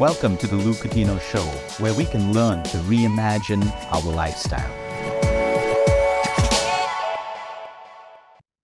Welcome to the Luke Coutinho Show, where we can learn to reimagine our lifestyle.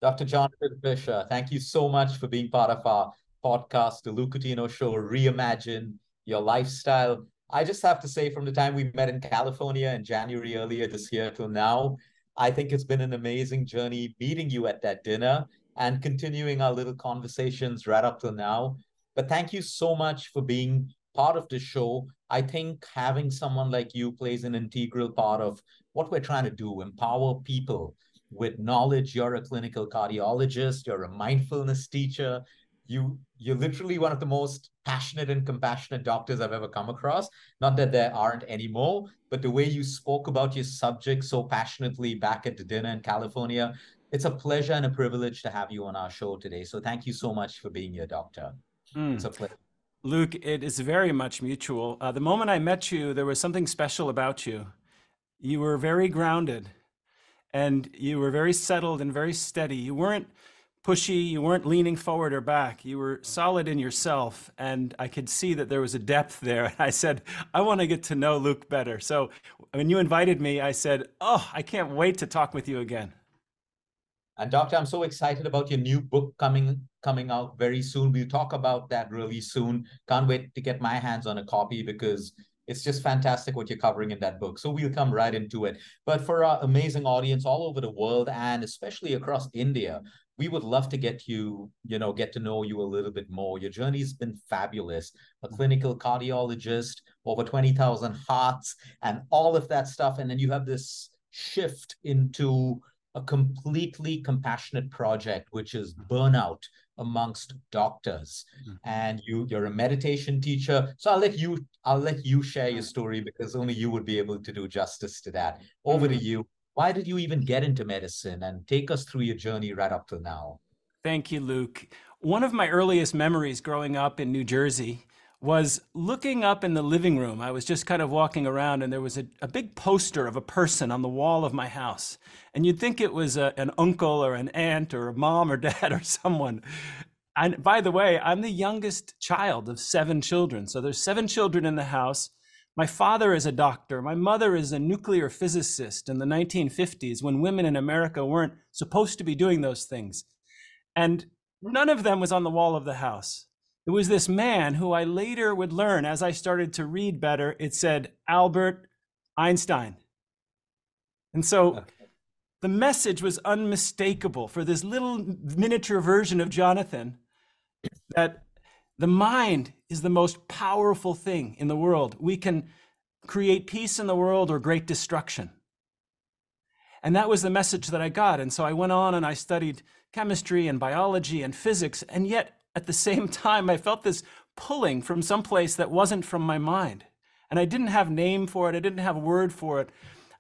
Dr. Jonathan Fisher, thank you so much for being part of our podcast, The Luke Coutinho Show, Reimagine Your Lifestyle. I just have to say, from the time we met in California in January earlier this year till now, I think it's been an amazing journey meeting you at that dinner and continuing our little conversations right up till now. But thank you so much for being part of the show. I think having someone like you plays an integral part of what we're trying to do empower people with knowledge. You're a clinical cardiologist, you're a mindfulness teacher. You, you're literally one of the most passionate and compassionate doctors I've ever come across. Not that there aren't any more, but the way you spoke about your subject so passionately back at the dinner in California, it's a pleasure and a privilege to have you on our show today. So thank you so much for being here, Doctor. Mm. It's a pleasure. Luke, it is very much mutual. Uh, the moment I met you, there was something special about you. You were very grounded and you were very settled and very steady. You weren't pushy, you weren't leaning forward or back. You were solid in yourself. And I could see that there was a depth there. I said, I want to get to know Luke better. So when you invited me, I said, Oh, I can't wait to talk with you again. And doctor, I'm so excited about your new book coming coming out very soon. We'll talk about that really soon. Can't wait to get my hands on a copy because it's just fantastic what you're covering in that book. So we'll come right into it. But for our amazing audience all over the world and especially across India, we would love to get you, you know, get to know you a little bit more. Your journey's been fabulous. A mm-hmm. clinical cardiologist, over 20,000 hearts, and all of that stuff. And then you have this shift into a completely compassionate project, which is burnout amongst doctors. Mm-hmm. And you you're a meditation teacher. So I'll let you I'll let you share your story because only you would be able to do justice to that. Over to you. Why did you even get into medicine and take us through your journey right up to now? Thank you, Luke. One of my earliest memories growing up in New Jersey was looking up in the living room. I was just kind of walking around, and there was a, a big poster of a person on the wall of my house. And you'd think it was a, an uncle or an aunt or a mom or dad or someone. And by the way, I'm the youngest child of seven children. So there's seven children in the house. My father is a doctor. My mother is a nuclear physicist in the 1950s when women in America weren't supposed to be doing those things. And none of them was on the wall of the house. It was this man who I later would learn as I started to read better. It said Albert Einstein. And so okay. the message was unmistakable for this little miniature version of Jonathan that the mind is the most powerful thing in the world. We can create peace in the world or great destruction. And that was the message that I got. And so I went on and I studied chemistry and biology and physics. And yet at the same time, I felt this pulling from someplace that wasn't from my mind. And I didn't have name for it. I didn't have a word for it.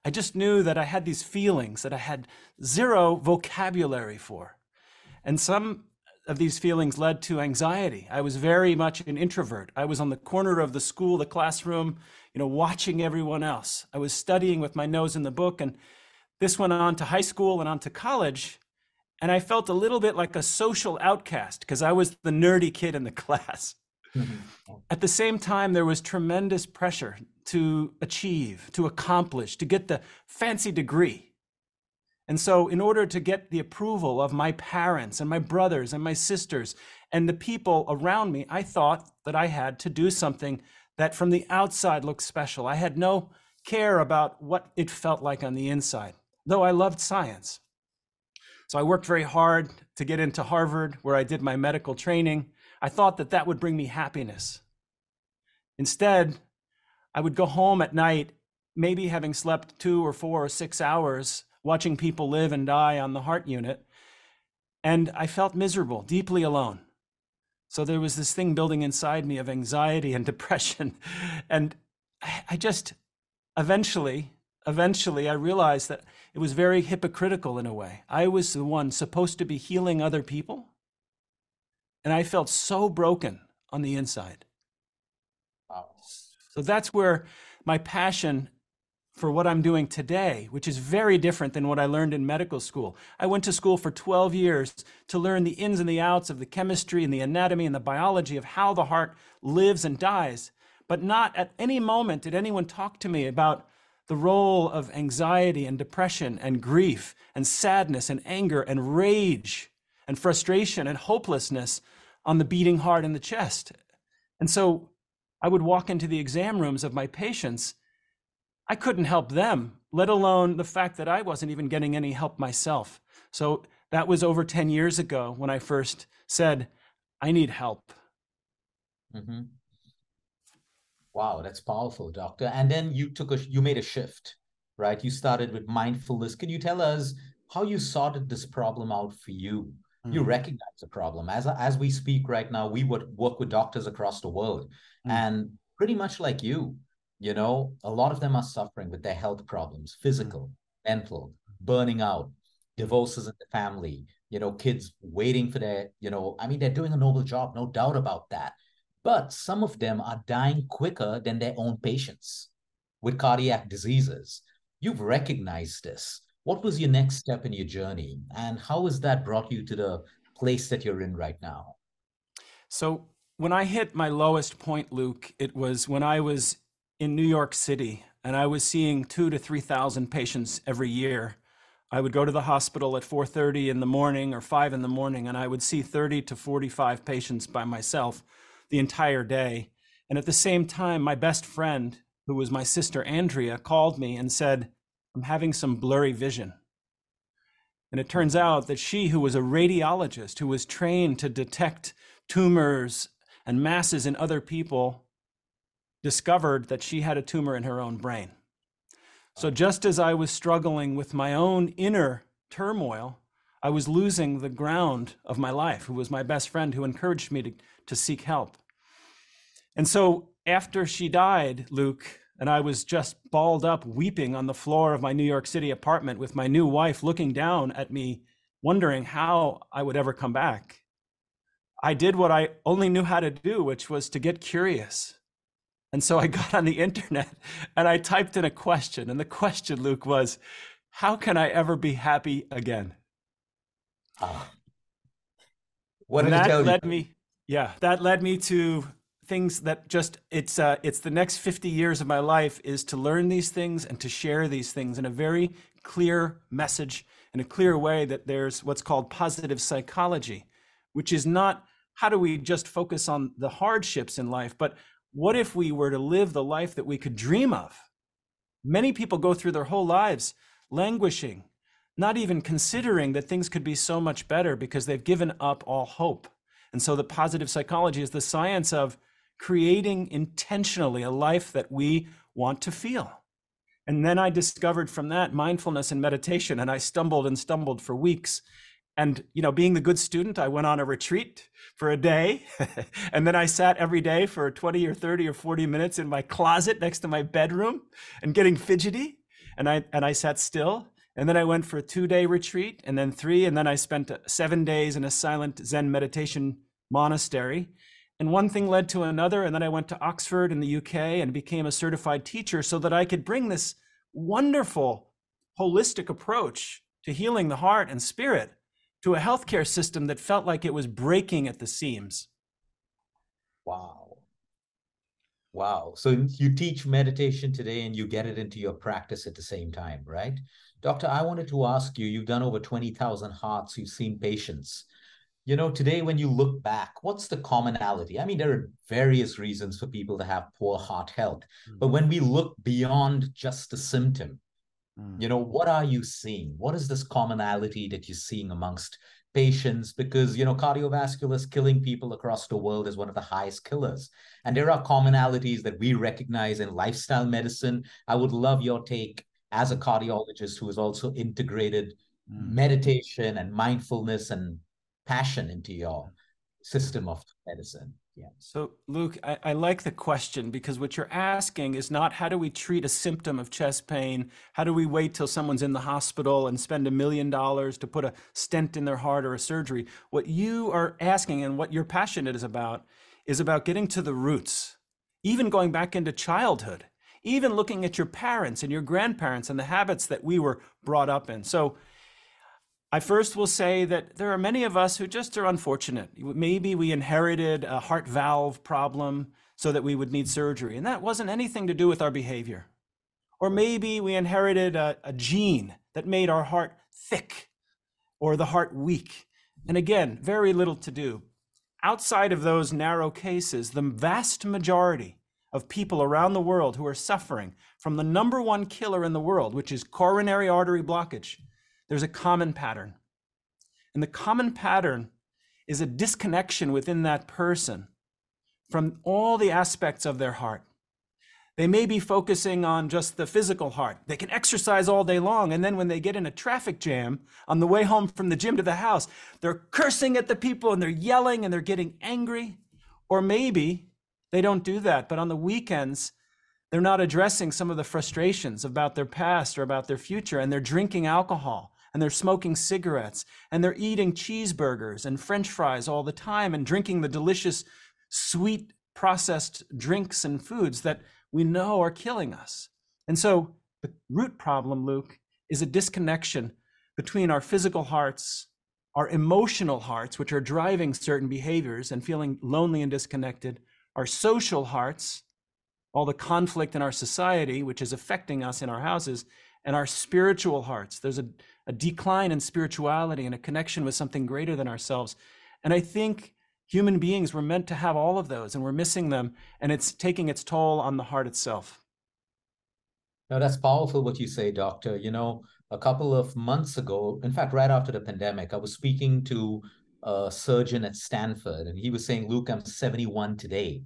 I just knew that I had these feelings that I had zero vocabulary for. And some of these feelings led to anxiety. I was very much an introvert. I was on the corner of the school, the classroom, you know, watching everyone else. I was studying with my nose in the book. And this went on to high school and on to college. And I felt a little bit like a social outcast because I was the nerdy kid in the class. Mm-hmm. At the same time, there was tremendous pressure to achieve, to accomplish, to get the fancy degree. And so, in order to get the approval of my parents and my brothers and my sisters and the people around me, I thought that I had to do something that from the outside looked special. I had no care about what it felt like on the inside, though I loved science. So I worked very hard to get into Harvard, where I did my medical training. I thought that that would bring me happiness. Instead, I would go home at night, maybe having slept two or four or six hours, watching people live and die on the heart unit. And I felt miserable, deeply alone. So there was this thing building inside me of anxiety and depression. And I just eventually, eventually, I realized that it was very hypocritical in a way. I was the one supposed to be healing other people, and I felt so broken on the inside. Wow. So that's where my passion for what I'm doing today, which is very different than what I learned in medical school. I went to school for 12 years to learn the ins and the outs of the chemistry and the anatomy and the biology of how the heart lives and dies. But not at any moment did anyone talk to me about the role of anxiety and depression and grief and sadness and anger and rage and frustration and hopelessness on the beating heart and the chest. And so I would walk into the exam rooms of my patients. I couldn't help them, let alone the fact that I wasn't even getting any help myself. So that was over 10 years ago when I first said, I need help. Mm-hmm. Wow, that's powerful, doctor. And then you took a you made a shift, right? You started with mindfulness. Can you tell us how you sorted this problem out for you? Mm. You recognize the problem. As as we speak right now, we would work with doctors across the world, mm. and pretty much like you, you know, a lot of them are suffering with their health problems, physical, mm. mental, burning out, divorces in the family, you know, kids waiting for their, you know, I mean, they're doing a noble job, no doubt about that. But some of them are dying quicker than their own patients with cardiac diseases. You've recognized this. What was your next step in your journey? And how has that brought you to the place that you're in right now? So, when I hit my lowest point, Luke, it was when I was in New York City and I was seeing two to 3,000 patients every year. I would go to the hospital at 4:30 in the morning or 5 in the morning and I would see 30 to 45 patients by myself the entire day. And at the same time, my best friend, who was my sister Andrea, called me and said, I'm having some blurry vision. And it turns out that she, who was a radiologist, who was trained to detect tumors and masses in other people, discovered that she had a tumor in her own brain. So just as I was struggling with my own inner turmoil, I was losing the ground of my life, who was my best friend, who encouraged me to, to seek help. And so after she died, Luke, and I was just balled up, weeping on the floor of my New York City apartment with my new wife looking down at me, wondering how I would ever come back. I did what I only knew how to do, which was to get curious. And so I got on the internet and I typed in a question. And the question, Luke, was How can I ever be happy again? Uh, what did that led me yeah that led me to things that just it's uh, it's the next 50 years of my life is to learn these things and to share these things in a very clear message in a clear way that there's what's called positive psychology which is not how do we just focus on the hardships in life but what if we were to live the life that we could dream of? Many people go through their whole lives languishing not even considering that things could be so much better because they've given up all hope. And so the positive psychology is the science of creating intentionally a life that we want to feel. And then I discovered from that mindfulness and meditation, and I stumbled and stumbled for weeks. And, you know, being the good student, I went on a retreat for a day. and then I sat every day for 20 or 30 or 40 minutes in my closet next to my bedroom and getting fidgety. And I, and I sat still and then I went for a two day retreat, and then three, and then I spent uh, seven days in a silent Zen meditation monastery. And one thing led to another, and then I went to Oxford in the UK and became a certified teacher so that I could bring this wonderful holistic approach to healing the heart and spirit to a healthcare system that felt like it was breaking at the seams. Wow. Wow. So you teach meditation today and you get it into your practice at the same time, right? Doctor, I wanted to ask you you've done over 20,000 hearts, you've seen patients. You know, today when you look back, what's the commonality? I mean, there are various reasons for people to have poor heart health, mm. but when we look beyond just the symptom, mm. you know, what are you seeing? What is this commonality that you're seeing amongst patients? Because, you know, cardiovascular is killing people across the world is one of the highest killers. And there are commonalities that we recognize in lifestyle medicine. I would love your take as a cardiologist who has also integrated mm. meditation and mindfulness and passion into your system of medicine. Yeah. So, Luke, I, I, like the question because what you're asking is not how do we treat a symptom of chest pain? How do we wait till someone's in the hospital and spend a million dollars to put a stent in their heart or a surgery? What you are asking and what you're passionate is about is about getting to the roots, even going back into childhood even looking at your parents and your grandparents and the habits that we were brought up in. So I first will say that there are many of us who just are unfortunate. Maybe we inherited a heart valve problem so that we would need surgery, and that wasn't anything to do with our behavior. Or maybe we inherited a, a gene that made our heart thick or the heart weak. And again, very little to do. Outside of those narrow cases, the vast majority of people around the world who are suffering from the number one killer in the world, which is coronary artery blockage, there's a common pattern. And the common pattern is a disconnection within that person from all the aspects of their heart. They may be focusing on just the physical heart. They can exercise all day long. And then when they get in a traffic jam on the way home from the gym to the house, they're cursing at the people and they're yelling and they're getting angry. Or maybe they don't do that, but on the weekends, they're not addressing some of the frustrations about their past or about their future, and they're drinking alcohol and they're smoking cigarettes and they're eating cheeseburgers and french fries all the time and drinking the delicious sweet processed drinks and foods that we know are killing us. And so the root problem, Luke, is a disconnection between our physical hearts, our emotional hearts, which are driving certain behaviors and feeling lonely and disconnected, our social hearts, all the conflict in our society, which is affecting us in our houses, and our spiritual hearts. There's a, a decline in spirituality and a connection with something greater than ourselves. And I think human beings were meant to have all of those, and we're missing them, and it's taking its toll on the heart itself. Now, that's powerful what you say, Doctor. You know, a couple of months ago, in fact, right after the pandemic, I was speaking to a surgeon at Stanford, and he was saying, Luke, I'm 71 today.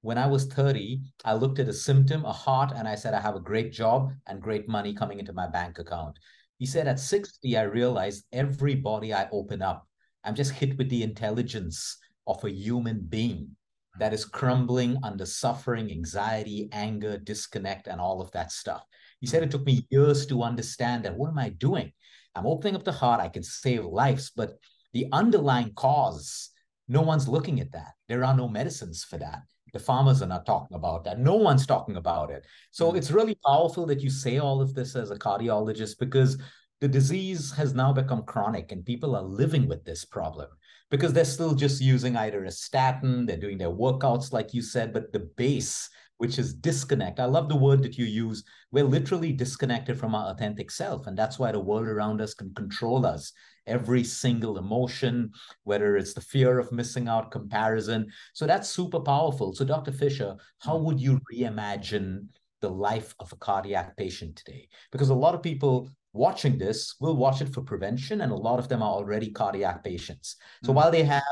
When I was 30, I looked at a symptom, a heart, and I said, I have a great job and great money coming into my bank account. He said, at 60, I realized every body I open up, I'm just hit with the intelligence of a human being that is crumbling under suffering, anxiety, anger, disconnect, and all of that stuff. He said it took me years to understand that what am I doing? I'm opening up the heart, I can save lives, but the underlying cause, no one's looking at that. There are no medicines for that. The farmers are not talking about that. No one's talking about it. So mm-hmm. it's really powerful that you say all of this as a cardiologist because the disease has now become chronic and people are living with this problem because they're still just using either a statin, they're doing their workouts, like you said, but the base, which is disconnect. I love the word that you use. We're literally disconnected from our authentic self. And that's why the world around us can control us. Every single emotion, whether it's the fear of missing out, comparison. So that's super powerful. So, Dr. Fisher, how would you reimagine the life of a cardiac patient today? Because a lot of people watching this will watch it for prevention, and a lot of them are already cardiac patients. So mm-hmm. while they have,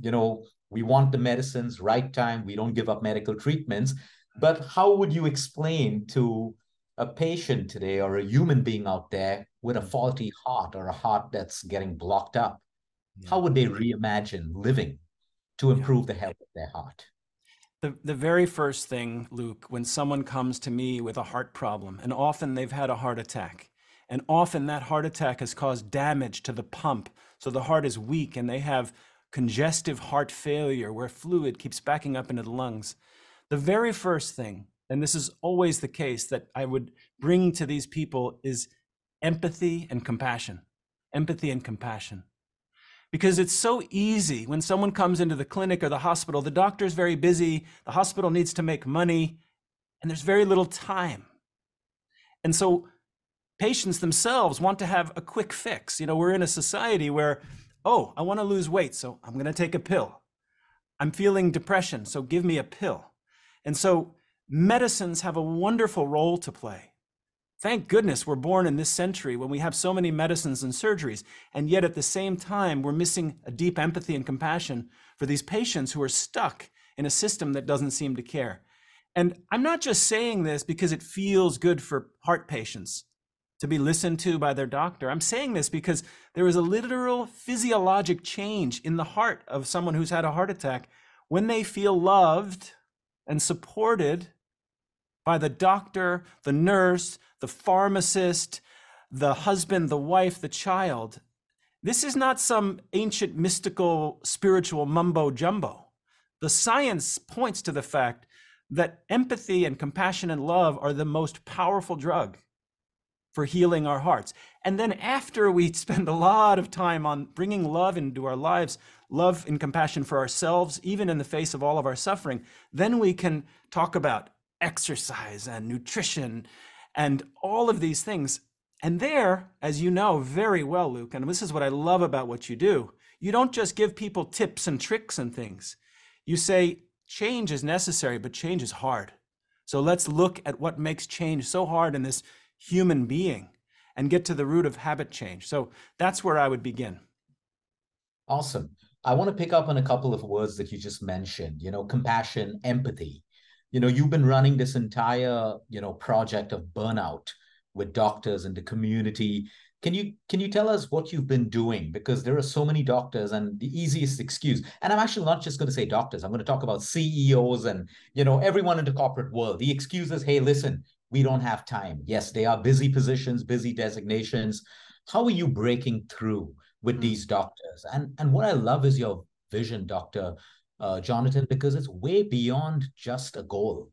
you know, we want the medicines right time, we don't give up medical treatments. But how would you explain to a patient today or a human being out there with a mm. faulty heart or a heart that's getting blocked up? Yeah. How would they reimagine living to improve yeah. the health of their heart? The, the very first thing, Luke, when someone comes to me with a heart problem, and often they've had a heart attack, and often that heart attack has caused damage to the pump. So the heart is weak and they have congestive heart failure where fluid keeps backing up into the lungs. The very first thing, and this is always the case, that I would bring to these people is empathy and compassion. Empathy and compassion. Because it's so easy when someone comes into the clinic or the hospital, the doctor's very busy, the hospital needs to make money, and there's very little time. And so patients themselves want to have a quick fix. You know, we're in a society where, oh, I want to lose weight, so I'm going to take a pill. I'm feeling depression, so give me a pill. And so medicines have a wonderful role to play. Thank goodness we're born in this century when we have so many medicines and surgeries, and yet at the same time, we're missing a deep empathy and compassion for these patients who are stuck in a system that doesn't seem to care. And I'm not just saying this because it feels good for heart patients to be listened to by their doctor. I'm saying this because there is a literal physiologic change in the heart of someone who's had a heart attack when they feel loved and supported by the doctor, the nurse, the pharmacist, the husband, the wife, the child. This is not some ancient mystical spiritual mumbo jumbo. The science points to the fact that empathy and compassion and love are the most powerful drug for healing our hearts. And then after we spend a lot of time on bringing love into our lives, love and compassion for ourselves, even in the face of all of our suffering, then we can talk about exercise and nutrition and all of these things. And there, as you know very well, Luke, and this is what I love about what you do, you don't just give people tips and tricks and things. You say, change is necessary, but change is hard. So let's look at what makes change so hard in this human being and get to the root of habit change. So that's where I would begin. Awesome. I want to pick up on a couple of words that you just mentioned, you know, compassion, empathy. You know, you've been running this entire, you know, project of burnout with doctors in the community. Can you can you tell us what you've been doing? Because there are so many doctors, and the easiest excuse, and I'm actually not just going to say doctors, I'm going to talk about CEOs and you know everyone in the corporate world. The excuse is, hey, listen, we don't have time. Yes, they are busy positions, busy designations. How are you breaking through with hmm. these doctors? And and what I love is your vision, Doctor uh, Jonathan, because it's way beyond just a goal.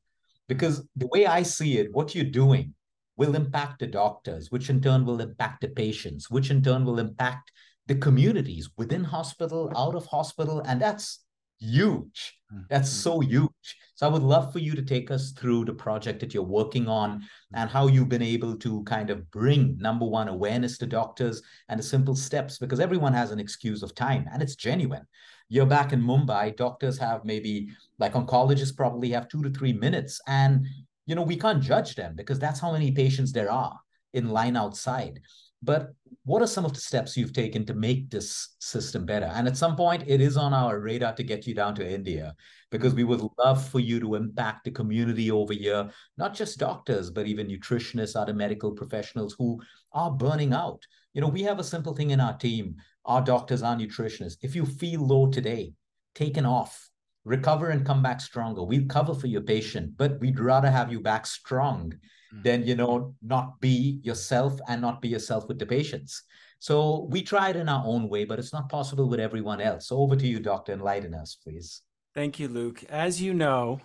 Because the way I see it, what you're doing will impact the doctors, which in turn will impact the patients, which in turn will impact the communities within hospital, out of hospital, and that's huge. That's mm-hmm. so huge. So I would love for you to take us through the project that you're working on and how you've been able to kind of bring number one awareness to doctors and the simple steps because everyone has an excuse of time and it's genuine. You're back in Mumbai, doctors have maybe like oncologists probably have two to three minutes. And you know, we can't judge them because that's how many patients there are in line outside. But what are some of the steps you've taken to make this system better? And at some point, it is on our radar to get you down to India because we would love for you to impact the community over here, not just doctors, but even nutritionists, other medical professionals who are burning out. You know, we have a simple thing in our team our doctors, our nutritionists. If you feel low today, take an off, recover and come back stronger. We'll cover for your patient, but we'd rather have you back strong mm. than, you know, not be yourself and not be yourself with the patients. So we try it in our own way, but it's not possible with everyone else. So over to you, Doctor. Enlighten us, please. Thank you, Luke. As you know,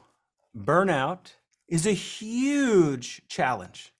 burnout is a huge challenge.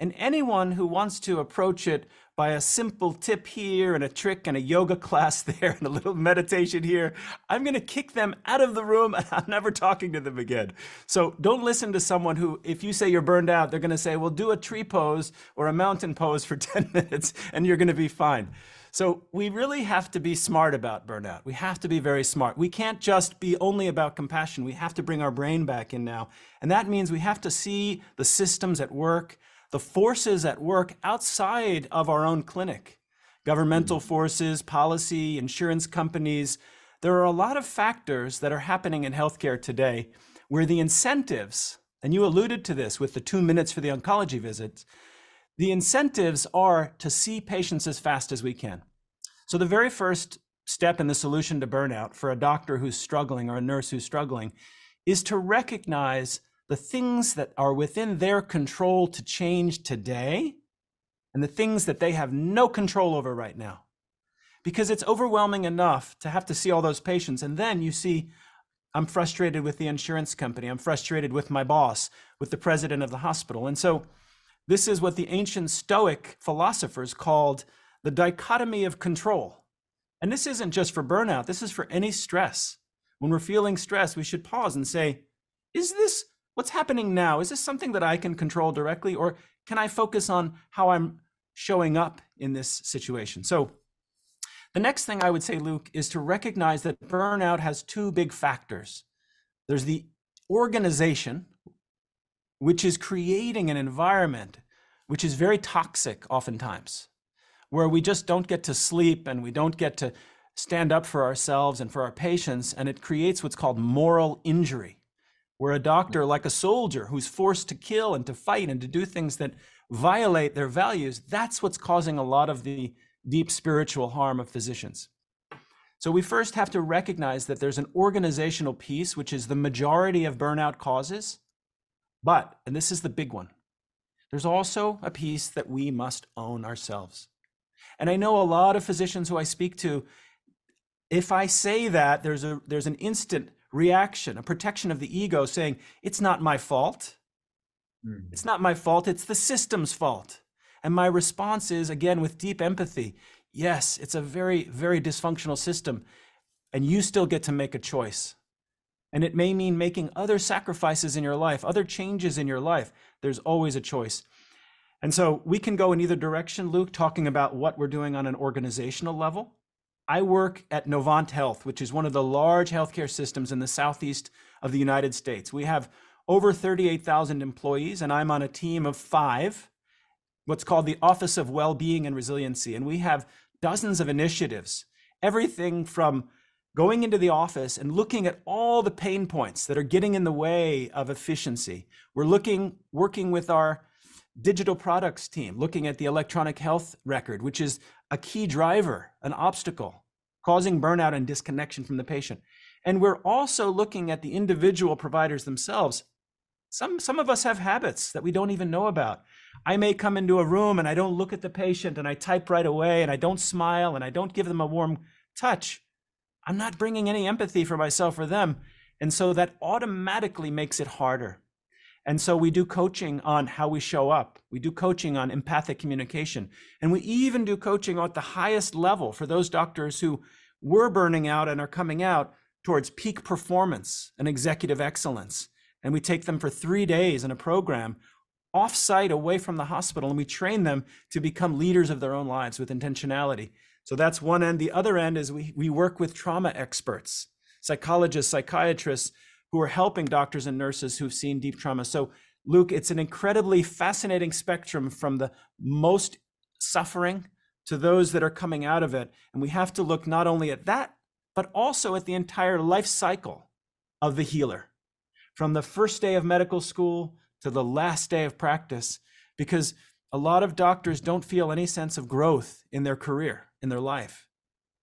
And anyone who wants to approach it by a simple tip here and a trick and a yoga class there and a little meditation here, I'm going to kick them out of the room and I'm never talking to them again. So don't listen to someone who, if you say you're burned out, they're going to say, well, do a tree pose or a mountain pose for 10 minutes and you're going to be fine. So we really have to be smart about burnout. We have to be very smart. We can't just be only about compassion. We have to bring our brain back in now. And that means we have to see the systems at work the forces at work outside of our own clinic governmental mm-hmm. forces, policy, insurance companies. There are a lot of factors that are happening in healthcare today where the incentives, and you alluded to this with the two minutes for the oncology visits, the incentives are to see patients as fast as we can. So, the very first step in the solution to burnout for a doctor who's struggling or a nurse who's struggling is to recognize the things that are within their control to change today and the things that they have no control over right now. Because it's overwhelming enough to have to see all those patients. And then you see, I'm frustrated with the insurance company. I'm frustrated with my boss, with the president of the hospital. And so this is what the ancient Stoic philosophers called the dichotomy of control. And this isn't just for burnout, this is for any stress. When we're feeling stress, we should pause and say, is this what's happening now? Is this something that I can control directly, or can I focus on how I'm showing up in this situation? So, the next thing I would say, Luke, is to recognize that burnout has two big factors. There's the organization, which is creating an environment which is very toxic oftentimes, where we just don't get to sleep and we don't get to stand up for ourselves and for our patients, and it creates what's called moral injury where a doctor, like a soldier who's forced to kill and to fight and to do things that violate their values, that's what's causing a lot of the deep spiritual harm of physicians. So we first have to recognize that there's an organizational piece, which is the majority of burnout causes. But, and this is the big one, there's also a piece that we must own ourselves. And I know a lot of physicians who I speak to, if I say that, there's a there's an instant reaction, a protection of the ego saying, it's not my fault. Mm. It's not my fault, it's the system's fault. And my response is, again, with deep empathy yes, it's a very, very dysfunctional system. And you still get to make a choice. And it may mean making other sacrifices in your life, other changes in your life. There's always a choice. And so we can go in either direction, Luke, talking about what we're doing on an organizational level. I work at Novant Health, which is one of the large healthcare systems in the southeast of the United States. We have over 38,000 employees, and I'm on a team of five, what's called the Office of Well-Being and Resiliency. And we have dozens of initiatives, everything from going into the office and looking at all the pain points that are getting in the way of efficiency. We're looking, working with our digital products team, looking at the electronic health record, which is a key driver, an obstacle, causing burnout and disconnection from the patient. And we're also looking at the individual providers themselves. Some, some of us have habits that we don't even know about. I may come into a room and I don't look at the patient and I type right away and I don't smile and I don't give them a warm touch. I'm not bringing any empathy for myself or them. And so that automatically makes it harder. And so we do coaching on how we show up. We do coaching on empathic communication. And we even do coaching at the highest level for those doctors who were burning out and are coming out towards peak performance and executive excellence. And we take them for three days in a program off-site away from the hospital and we train them to become leaders of their own lives with intentionality. So that's one end. The other end is we, we work with trauma experts, psychologists, psychiatrists who are helping doctors and nurses who've seen deep trauma. So, Luke, it's an incredibly fascinating spectrum from the most suffering to those that are coming out of it. And we have to look not only at that, but also at the entire life cycle of the healer from the first day of medical school to the last day of practice, because a lot of doctors don't feel any sense of growth in their career in their life.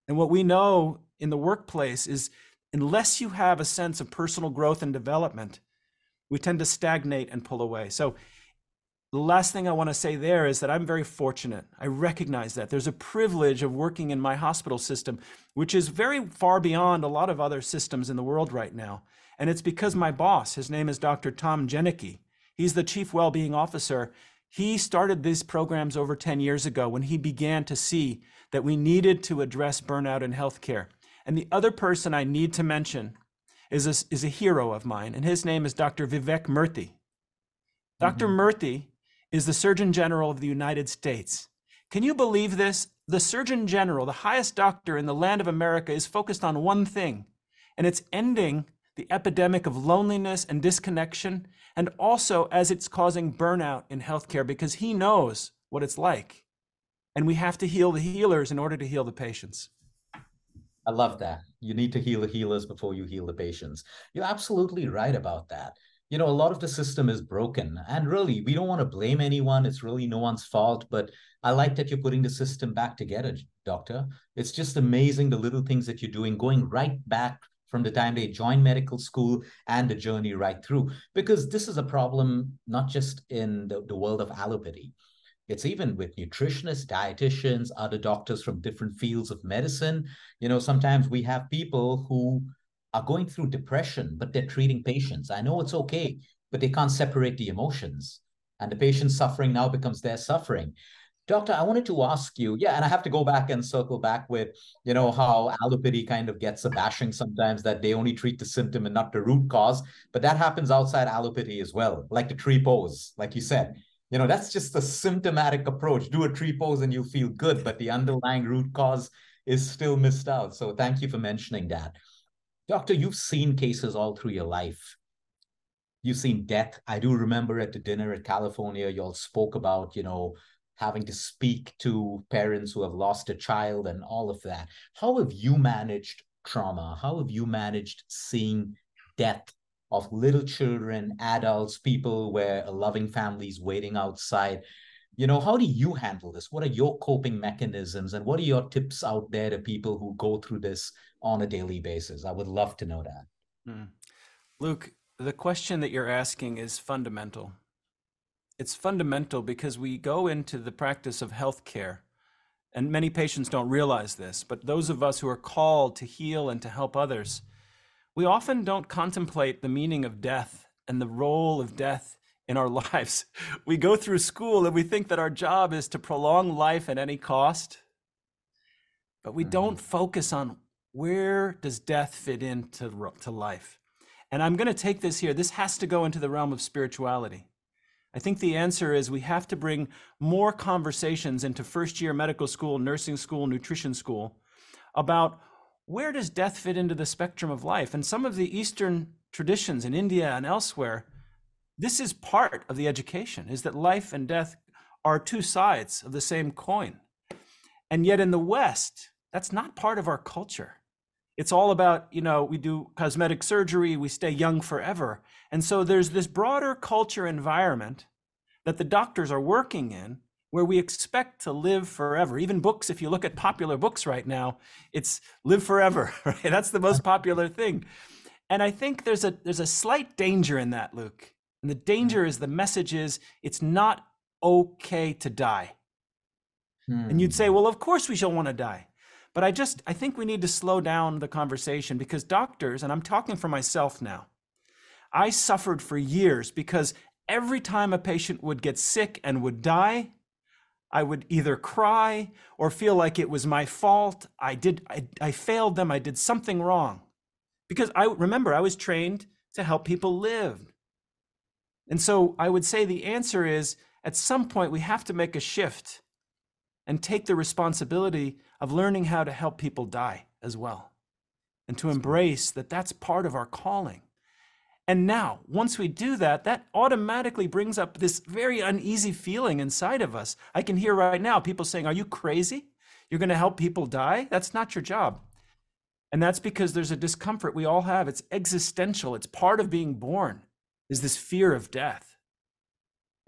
And what we know in the workplace is unless you have a sense of personal growth and development, we tend to stagnate and pull away. So, the last thing I want to say there is that I'm very fortunate. I recognize that. There's a privilege of working in my hospital system, which is very far beyond a lot of other systems in the world right now. And it's because my boss, his name is Dr. Tom Janicki, he's the chief well-being officer. He started these programs over 10 years ago when he began to see that we needed to address burnout in healthcare. And the other person I need to mention is a, is a hero of mine, and his name is Dr. Vivek Murthy. doctor mm-hmm. Murthy is the Surgeon General of the United States. Can you believe this? The Surgeon General, the highest doctor in the land of America, is focused on one thing, and it's ending the epidemic of loneliness and disconnection, and also as it's causing burnout in healthcare because he knows what it's like. And we have to heal the healers in order to heal the patients. I love that. You need to heal the healers before you heal the patients. You're absolutely right about that. You know, a lot of the system is broken. And really, we don't want to blame anyone. It's really no one's fault. But I like that you're putting the system back together, doctor. It's just amazing the little things that you're doing, going right back from the time they join medical school and the journey right through. Because this is a problem not just in the, the world of allopathy. It's even with nutritionists, dietitians, other doctors from different fields of medicine. You know, sometimes we have people who are going through depression, but they're treating patients. I know it's okay, but they can't separate the emotions. And the patient's suffering now becomes their suffering. Doctor, I wanted to ask you, yeah, and I have to go back and circle back with, you know, how allopathy kind of gets a bashing sometimes that they only treat the symptom and not the root cause. But that happens outside allopathy as well, like the tree pose, like you said you know that's just a symptomatic approach. Do a tree pose and you'll feel good but the underlying root cause is still missed out. So thank you for mentioning that. Doctor you've seen cases all through your life. You've seen death. I do remember at the dinner at california you all spoke about you know having to speak to parents who have lost a child and all of that. How have you managed trauma? How have you managed seeing death of little children, adults, people where a loving family is waiting outside. You know, how do you handle this? What are your coping mechanisms and what are your tips out there to people who go through this on a daily basis? I would love to know that. Mm. Luke, the question that you're asking is fundamental. It's fundamental because we go into the practice of healthcare, and many patients don't realize this, but those of us who are called to heal and to help others, we often don't contemplate the meaning of death and the role of death in our lives. We go through school and we think that our job is to prolong life at any cost, but we don't Mm-hmm. focus on where does death fit into to life. And I'm going to take this here. This has to go into the realm of spirituality. I think the answer is we have to bring more conversations into first year medical school, nursing school, nutrition school about where does death fit into the spectrum of life? And some of the Eastern traditions in India and elsewhere, this is part of the education is that life and death are two sides of the same coin. And yet in the West, that's not part of our culture. It's all about, you know, we do cosmetic surgery, we stay young forever. And so there's this broader culture environment that the doctors are working in where we expect to live forever. Even books, if you look at popular books right now, it's live forever, right? That's the most popular thing. And I think there's a there's a slight danger in that, Luke. And the danger is the message is it's not okay to die. And you'd say, Hmm. well, of course we shall want to die. But I just, I think we need to slow down the conversation because doctors, and I'm talking for myself now, I suffered for years because every time a patient would get sick and would die, I would either cry or feel like it was my fault. I did, I, I failed them. I did something wrong. Because I remember I was trained to help people live. And so I would say the answer is at some point we have to make a shift and take the responsibility of learning how to help people die as well and to embrace that that's part of our calling. And now, once we do that, that automatically brings up this very uneasy feeling inside of us. I can hear right now people saying, Are you crazy? You're going to help people die? That's not your job. And that's because there's a discomfort we all have. It's existential, it's part of being born, is this fear of death.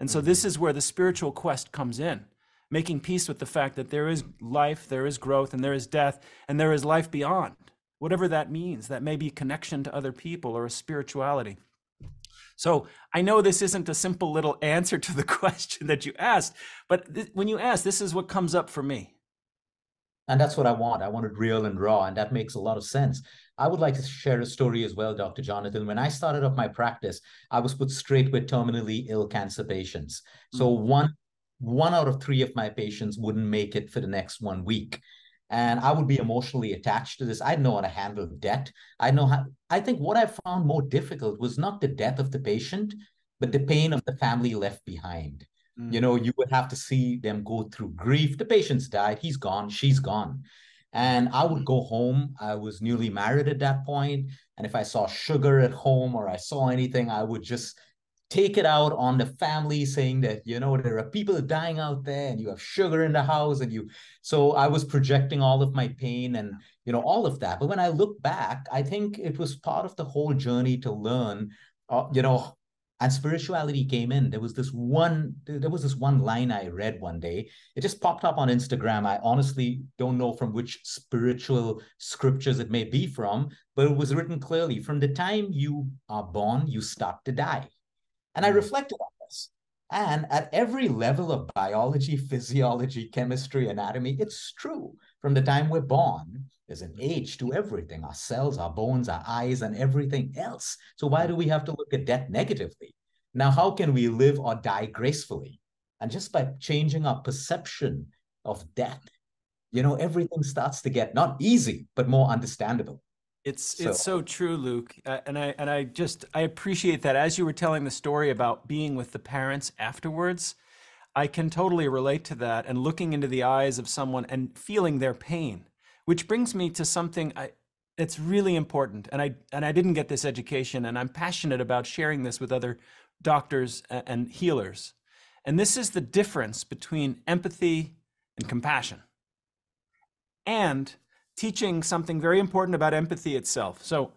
And so, this mm-hmm. is where the spiritual quest comes in making peace with the fact that there is life, there is growth, and there is death, and there is life beyond, whatever that means. That may be connection to other people or a spirituality. So I know this isn't a simple little answer to the question that you asked, but th- when you ask, this is what comes up for me. And that's what I want. I want it real and raw, and that makes a lot of sense. I would like to share a story as well, Dr. Jonathan. When I started up my practice, I was put straight with terminally ill cancer patients. So mm. one one out of three of my patients wouldn't make it for the next one week. And I would be emotionally attached to this. I know how to handle debt. I know how, I think what I found more difficult was not the death of the patient, but the pain of the family left behind. Mm. You know, you would have to see them go through grief. The patient's died, he's gone, she's gone. And I would go home. I was newly married at that point, And if I saw sugar at home or I saw anything, I would just take it out on the family saying that you know there are people dying out there and you have sugar in the house and you so i was projecting all of my pain and you know all of that. But when i look back i think it was part of the whole journey to learn uh, you know and spirituality came in. There was this one there was this one line i read one day. It just popped up on instagram. I honestly don't know from which spiritual scriptures it may be from but it was written clearly. From the time you are born you start to die and I hmm. reflected on this. And at every level of biology, physiology, chemistry, anatomy, it's true. From the time we're born, there's an age to everything our cells, our bones, our eyes, and everything else. So, why do we have to look at death negatively? Now, how can we live or die gracefully? And just by changing our perception of death, you know, everything starts to get not easy, but more understandable. It's So- it's so true, Luke, uh, and I and I just I appreciate that as you were telling the story about being with the parents afterwards, I can totally relate to that and looking into the eyes of someone and feeling their pain, which brings me to something I that's really important. And I and I didn't get this education, and I'm passionate about sharing this with other doctors a- and healers. And this is the difference between empathy and compassion. And teaching something very important about empathy itself. So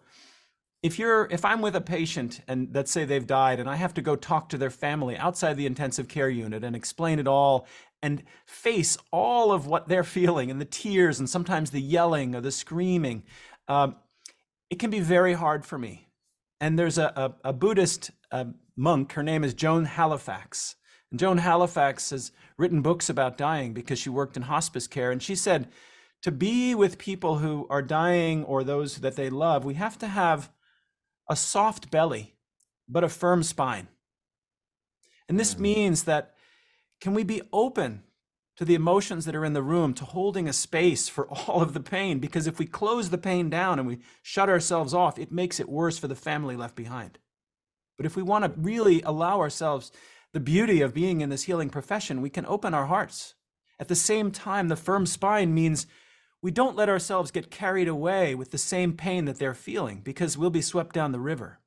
if you're if I'm with a patient and let's say they've died and I have to go talk to their family outside the intensive care unit and explain it all and face all of what they're feeling and the tears and sometimes the yelling or the screaming, um, it can be very hard for me. And there's a, a, a Buddhist uh, monk, her name is Joan Halifax. And Joan Halifax has written books about dying because she worked in hospice care. And she said, to be with people who are dying or those that they love, we have to have a soft belly, but a firm spine. And this mm. means that can we be open to the emotions that are in the room, to holding a space for all of the pain? Because if we close the pain down and we shut ourselves off, it makes it worse for the family left behind. But if we want to really allow ourselves the beauty of being in this healing profession, we can open our hearts. At the same time, the firm spine means we don't let ourselves get carried away with the same pain that they're feeling because we'll be swept down the river.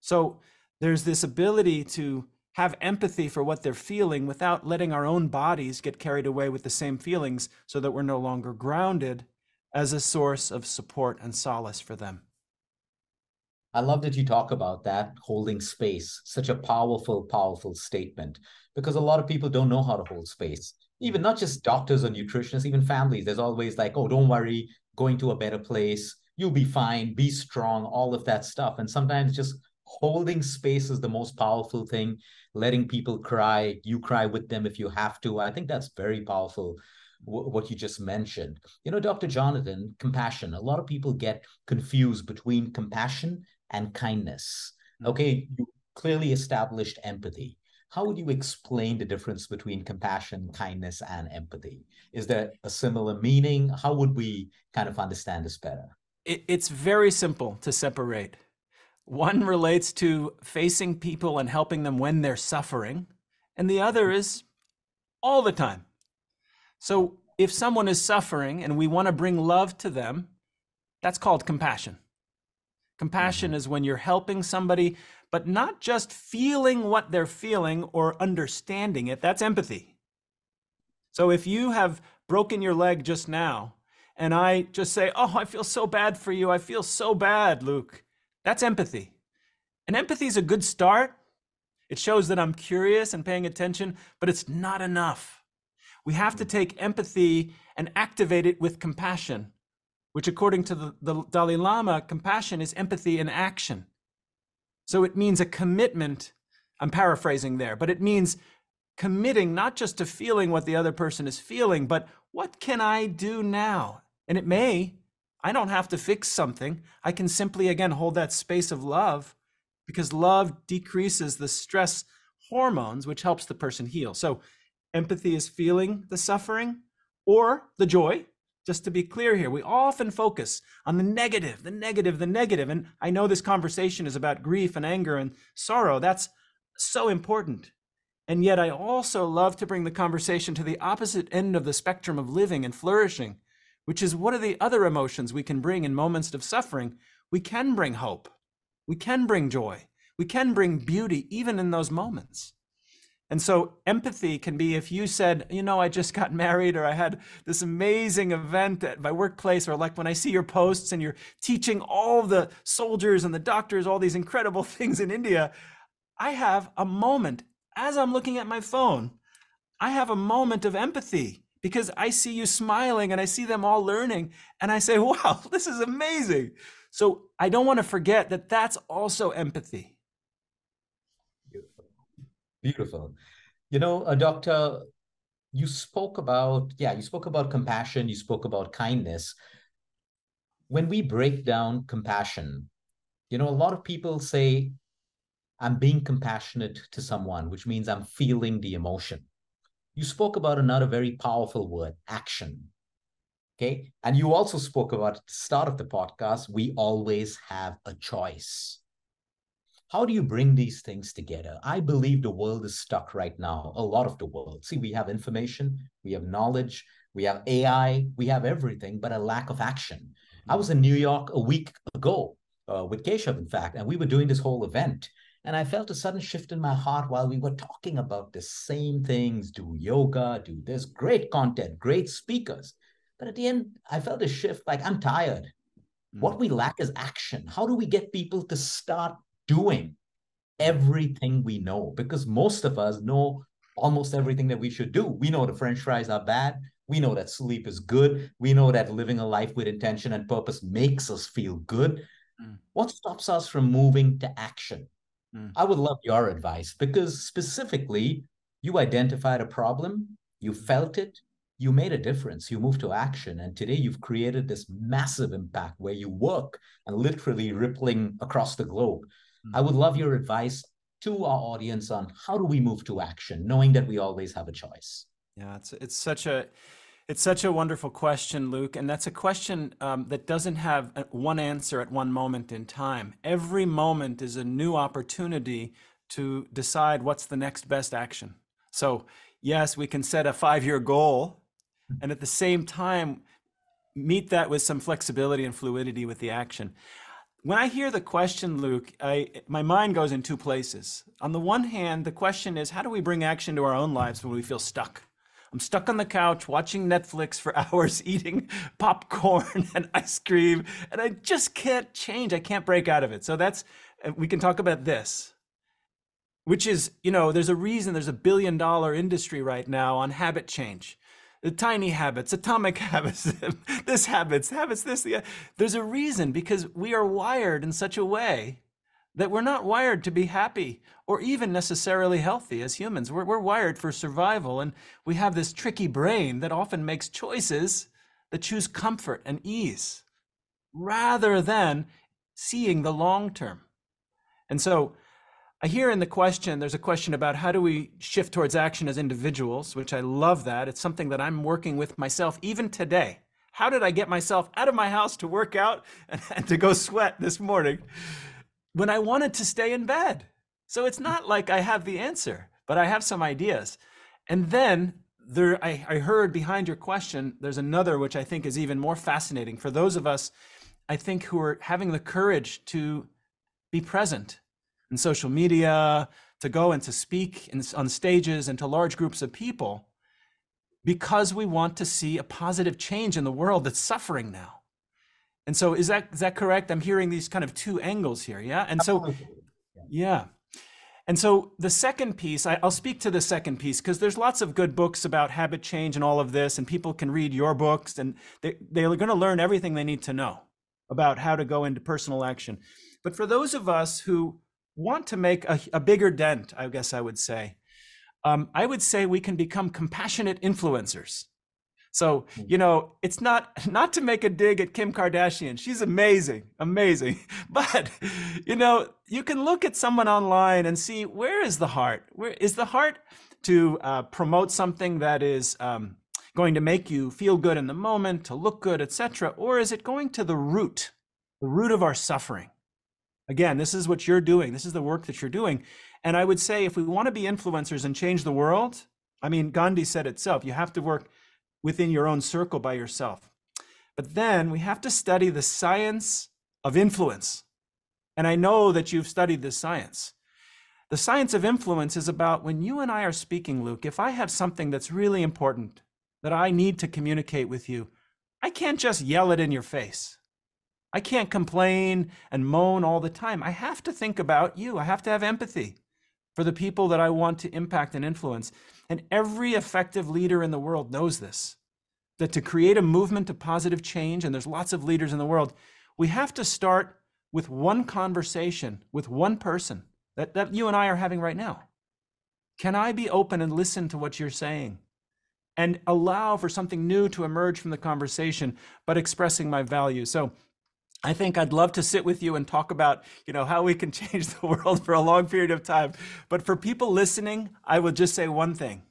So there's this ability to have empathy for what they're feeling without letting our own bodies get carried away with the same feelings so that we're no longer grounded as a source of support and solace for them. I love that you talk about that holding space, such a powerful, powerful statement, because a lot of people don't know how to hold space. Even not just doctors or nutritionists, even families. There's always like, oh, don't worry, going to a better place, you'll be fine, be strong, all of that stuff. And sometimes just holding space is the most powerful thing. Letting people cry, you cry with them if you have to. I think that's very powerful what you just mentioned. You know, Dr. Jonathan, compassion. A lot of people get confused between compassion and kindness. Mm-hmm. Okay, you clearly established empathy. How would you explain the difference between compassion, kindness, and empathy? Is there a similar meaning? How would we kind of understand this better? it's very simple to separate. One relates to facing people and helping them when they're suffering, and the other is all the time. So if someone is suffering and we want to bring love to them, that's called compassion. Compassion mm-hmm. is when you're helping somebody, but not just feeling what they're feeling or understanding it. That's empathy. So if you have broken your leg just now, and I just say, Oh, I feel so bad for you. I feel so bad, Luke. That's empathy. And empathy is a good start. It shows that I'm curious and paying attention, but it's not enough. We have to take empathy and activate it with compassion which according to the, the Dalai Lama, compassion is empathy in action. So it means a commitment. I'm paraphrasing there, but it means committing not just to feeling what the other person is feeling, but what can I do now? And it may, I don't have to fix something. I can simply, again, hold that space of love because love decreases the stress hormones, which helps the person heal. So empathy is feeling the suffering or the joy, just to be clear here, we often focus on the negative, the negative, the negative. And I know this conversation is about grief and anger and sorrow. That's so important. And yet, I also love to bring the conversation to the opposite end of the spectrum of living and flourishing, which is what are the other emotions we can bring in moments of suffering? We can bring hope. We can bring joy. We can bring beauty even in those moments. And so empathy can be if you said, you know, I just got married or I had this amazing event at my workplace, or like when I see your posts and you're teaching all the soldiers and the doctors all these incredible things in India. I have a moment as I'm looking at my phone, I have a moment of empathy because I see you smiling and I see them all learning. And I say, wow, this is amazing. So I don't want to forget that that's also empathy. Beautiful. You know, uh, Doctor, you spoke about, yeah, you spoke about compassion, you spoke about kindness. When we break down compassion, you know, a lot of people say, I'm being compassionate to someone, which means I'm feeling the emotion. You spoke about another very powerful word, action. Okay. And you also spoke about at the start of the podcast, we always have a choice. How do you bring these things together? I believe the world is stuck right now, a lot of the world. See, we have information, we have knowledge, we have AI, we have everything, but a lack of action. I was in New York a week ago uh, with Keshav, in fact, and we were doing this whole event. And I felt a sudden shift in my heart while we were talking about the same things do yoga, do this great content, great speakers. But at the end, I felt a shift like I'm tired. Mm. What we lack is action. How do we get people to start doing everything we know because most of us know almost everything that we should do. We know the french fries are bad. We know that sleep is good. We know that living a life with intention and purpose makes us feel good. Mm. What stops us from moving to action? Mm. I would love your advice because specifically, you identified a problem, you felt it, you made a difference, you moved to action, and today you've created this massive impact where you work and literally rippling across the globe. I would love your advice to our audience on how do we move to action, knowing that we always have a choice? Yeah, it's it's such a it's such a wonderful question, Luke, and that's a question um, that doesn't have one answer at one moment in time. Every moment is a new opportunity to decide what's the next best action. So, yes, we can set a five-year goal, and at the same time meet that with some flexibility and fluidity with the action. When I hear the question, Luke, I, my mind goes in two places. On the one hand, the question is how do we bring action to our own lives when we feel stuck? I'm stuck on the couch watching Netflix for hours, eating popcorn and ice cream, and I just can't change. I can't break out of it. So that's, uh, we can talk about this, which is, you know, there's a reason there's a billion dollar industry right now on habit change tiny habits, atomic habits, this habits, habits, this. The, there's a reason because we are wired in such a way that we're not wired to be happy or even necessarily healthy as humans. We're, we're wired for survival, and we have this tricky brain that often makes choices that choose comfort and ease rather than seeing the long term. And so I hear in the question, there's a question about how do we shift towards action as individuals, which I love that. It's something that I'm working with myself even today. How did I get myself out of my house to work out and, to go sweat this morning when I wanted to stay in bed? So it's not like I have the answer, but I have some ideas. And then there, I, I heard behind your question, there's another which I think is even more fascinating for those of us, I think, who are having the courage to be present in social media, to go and to speak in, on stages and to large groups of people because we want to see a positive change in the world that's suffering now. And so is that is that correct? I'm hearing these kind of two angles here, yeah? And so yeah. And so the second piece, I, will speak to the second piece because there's lots of good books about habit change and all of this, and people can read your books and they, they're going to learn everything they need to know about how to go into personal action. But for those of us who want to make a, a bigger dent, I guess I would say, um, I would say we can become compassionate influencers. So, hmm. you know, it's not not to make a dig at Kim Kardashian. She's amazing, amazing. But, you know, you can look at someone online and see where is the heart? Where is the heart to uh, promote something that is um, going to make you feel good in the moment, to look good, etc., or is it going to the root, the root of our suffering? Again, this is what you're doing. This is the work that you're doing. And I would say if we want to be influencers and change the world, I mean, Gandhi said itself, you have to work within your own circle by yourself. But then we have to study the science of influence. And I know that you've studied this science. The science of influence is about when you and I are speaking, Luke, if I have something that's really important that I need to communicate with you, I can't just yell it in your face. I can't complain and moan all the time. I have to think about you. I have to have empathy for the people that I want to impact and influence. And every effective leader in the world knows this that to create a movement of positive change, and there's lots of leaders in the world, we have to start with one conversation with one person that, that you and I are having right now. Can I be open and listen to what you're saying? And allow for something new to emerge from the conversation, but expressing my values. So I think I'd love to sit with you and talk about, you know, how we can change the world for a long period of time. But for people listening, I would just say one thing.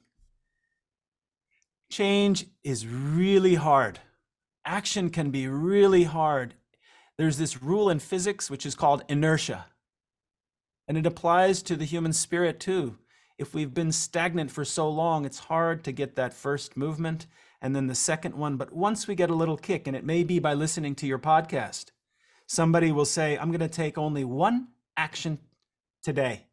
Change is really hard. Action can be really hard. There's this rule in physics which is called inertia. And it applies to the human spirit too. If we've been stagnant for so long, it's hard to get that first movement and then the second one. But once we get a little kick, and it may be by listening to your podcast, somebody will say, I'm going to take only one action today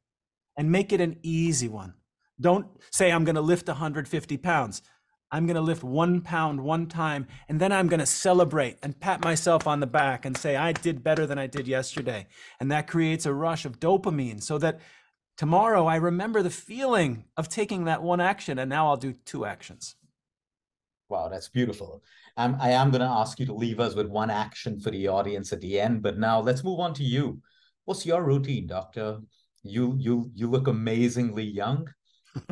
and make it an easy one. Don't say, I'm going to lift 150 pounds. I'm going to lift one pound one time, and then I'm going to celebrate and pat myself on the back and say, I did better than I did yesterday. And that creates a rush of dopamine so that tomorrow I remember the feeling of taking that one action, and now I'll do two actions. Wow, that's beautiful. I'm, I am going to ask you to leave us with one action for the audience at the end. But now let's move on to you. What's your routine, doctor? You you you look amazingly young.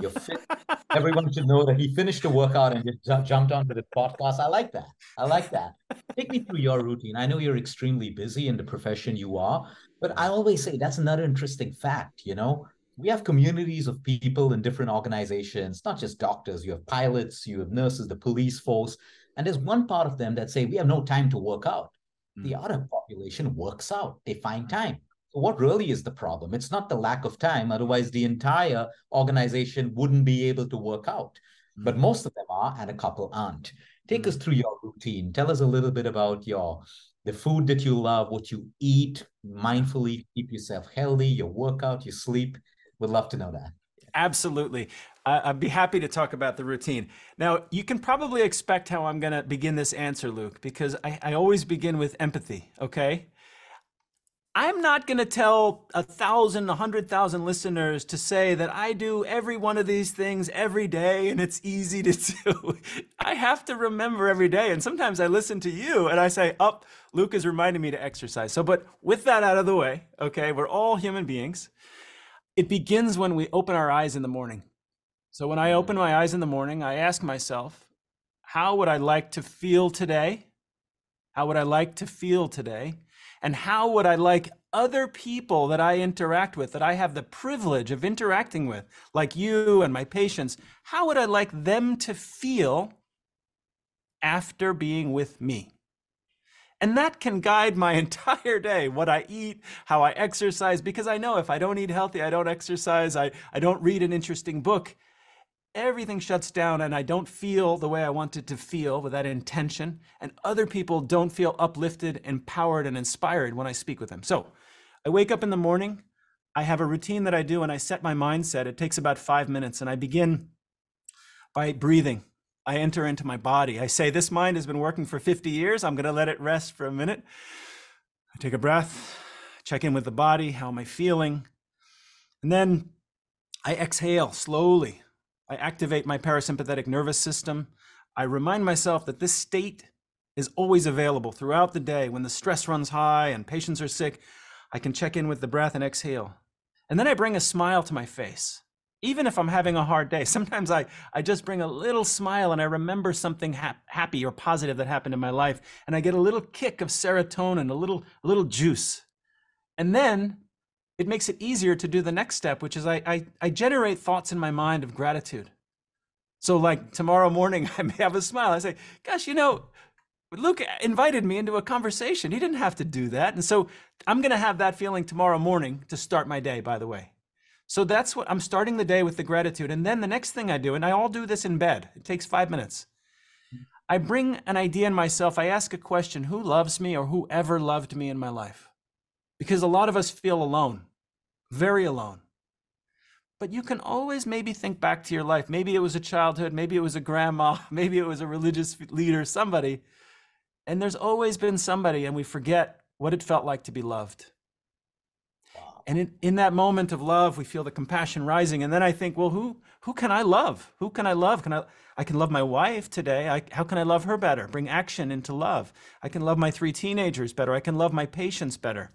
You're fit. Everyone should know that he finished a workout and just jumped onto the podcast. I like that. I like that. Take me through your routine. I know you're extremely busy in the profession you are, but I always say that's another interesting fact. You know, we have communities of people in different organizations, not just doctors. You have pilots, you have nurses, the police force. And there's one part of them that say, we have no time to work out. Mm. The other population works out, they find time. So what really is the problem? It's not the lack of time. Otherwise, the entire organization wouldn't be able to work out. Mm. But most of them are, and a couple aren't. Take mm. us through your routine. Tell us a little bit about your the food that you love, what you eat mindfully, keep yourself healthy, your workout, your sleep. Would love to know that. Absolutely. I'd be happy to talk about the routine. Now, you can probably expect how I'm going to begin this answer, Luke, because I, I always begin with empathy, okay? I'm not going to tell a thousand, a hundred thousand listeners to say that I do every one of these things every day and it's easy to do. I have to remember every day. And sometimes I listen to you and I say, Up, oh, Luke is reminding me to exercise. So, but with that out of the way, okay, we're all human beings. It begins when we open our eyes in the morning. So, when I open my eyes in the morning, I ask myself, How would I like to feel today? How would I like to feel today? And how would I like other people that I interact with, that I have the privilege of interacting with, like you and my patients, how would I like them to feel after being with me? And that can guide my entire day, what I eat, how I exercise, because I know if I don't eat healthy, I don't exercise, I, I don't read an interesting book, everything shuts down and I don't feel the way I wanted to feel with that intention. And other people don't feel uplifted, empowered, and inspired when I speak with them. So I wake up in the morning. I have a routine that I do and I set my mindset. It takes about five minutes and I begin by breathing. I enter into my body. I say, This mind has been working for 50 years. I'm going to let it rest for a minute. I take a breath, check in with the body. How am I feeling? And then I exhale slowly. I activate my parasympathetic nervous system. I remind myself that this state is always available throughout the day. When the stress runs high and patients are sick, I can check in with the breath and exhale. And then I bring a smile to my face. Even if I'm having a hard day, sometimes I, I just bring a little smile and I remember something ha- happy or positive that happened in my life. And I get a little kick of serotonin, a little, a little juice. And then it makes it easier to do the next step, which is I, I, I generate thoughts in my mind of gratitude. So, like tomorrow morning, I may have a smile. I say, Gosh, you know, Luke invited me into a conversation. He didn't have to do that. And so I'm going to have that feeling tomorrow morning to start my day, by the way. So that's what I'm starting the day with the gratitude. And then the next thing I do, and I all do this in bed, it takes five minutes. I bring an idea in myself. I ask a question Who loves me or who ever loved me in my life? Because a lot of us feel alone very alone. But you can always maybe think back to your life. Maybe it was a childhood, maybe it was a grandma, maybe it was a religious leader, somebody. And there's always been somebody, and we forget what it felt like to be loved. And in, in that moment of love, we feel the compassion rising. And then I think, well, who who can I love? Who can I love? Can I I can love my wife today. I, how can I love her better? Bring action into love. I can love my three teenagers better. I can love my patients better.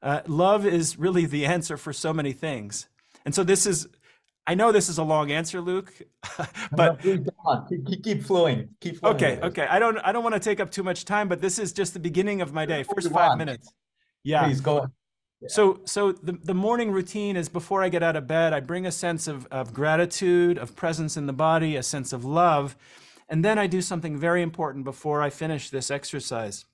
Uh, love is really the answer for so many things. And so this is, I know this is a long answer, Luke, but no, keep, keep flowing. Keep flowing. Okay, okay. I don't, I don't want to take up too much time, but this is just the beginning of my day. First five minutes. Yeah. Please go. So, so the, the morning routine is before I get out of bed, I bring a sense of, of gratitude, of presence in the body, a sense of love. And then I do something very important before I finish this exercise.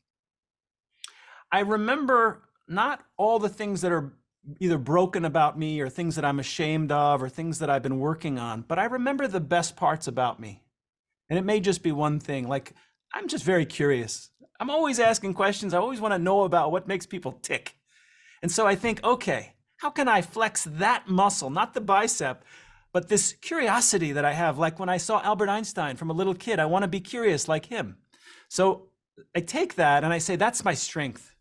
I remember not all the things that are either broken about me or things that I'm ashamed of or things that I've been working on, but I remember the best parts about me. And it may just be one thing, like I'm just very curious. I'm always asking questions. I always want to know about what makes people tick. And so I think, okay, how can I flex that muscle, not the bicep, but this curiosity that I have? Like when I saw Albert Einstein from a little kid, I want to be curious like him. So I take that and I say, that's my strength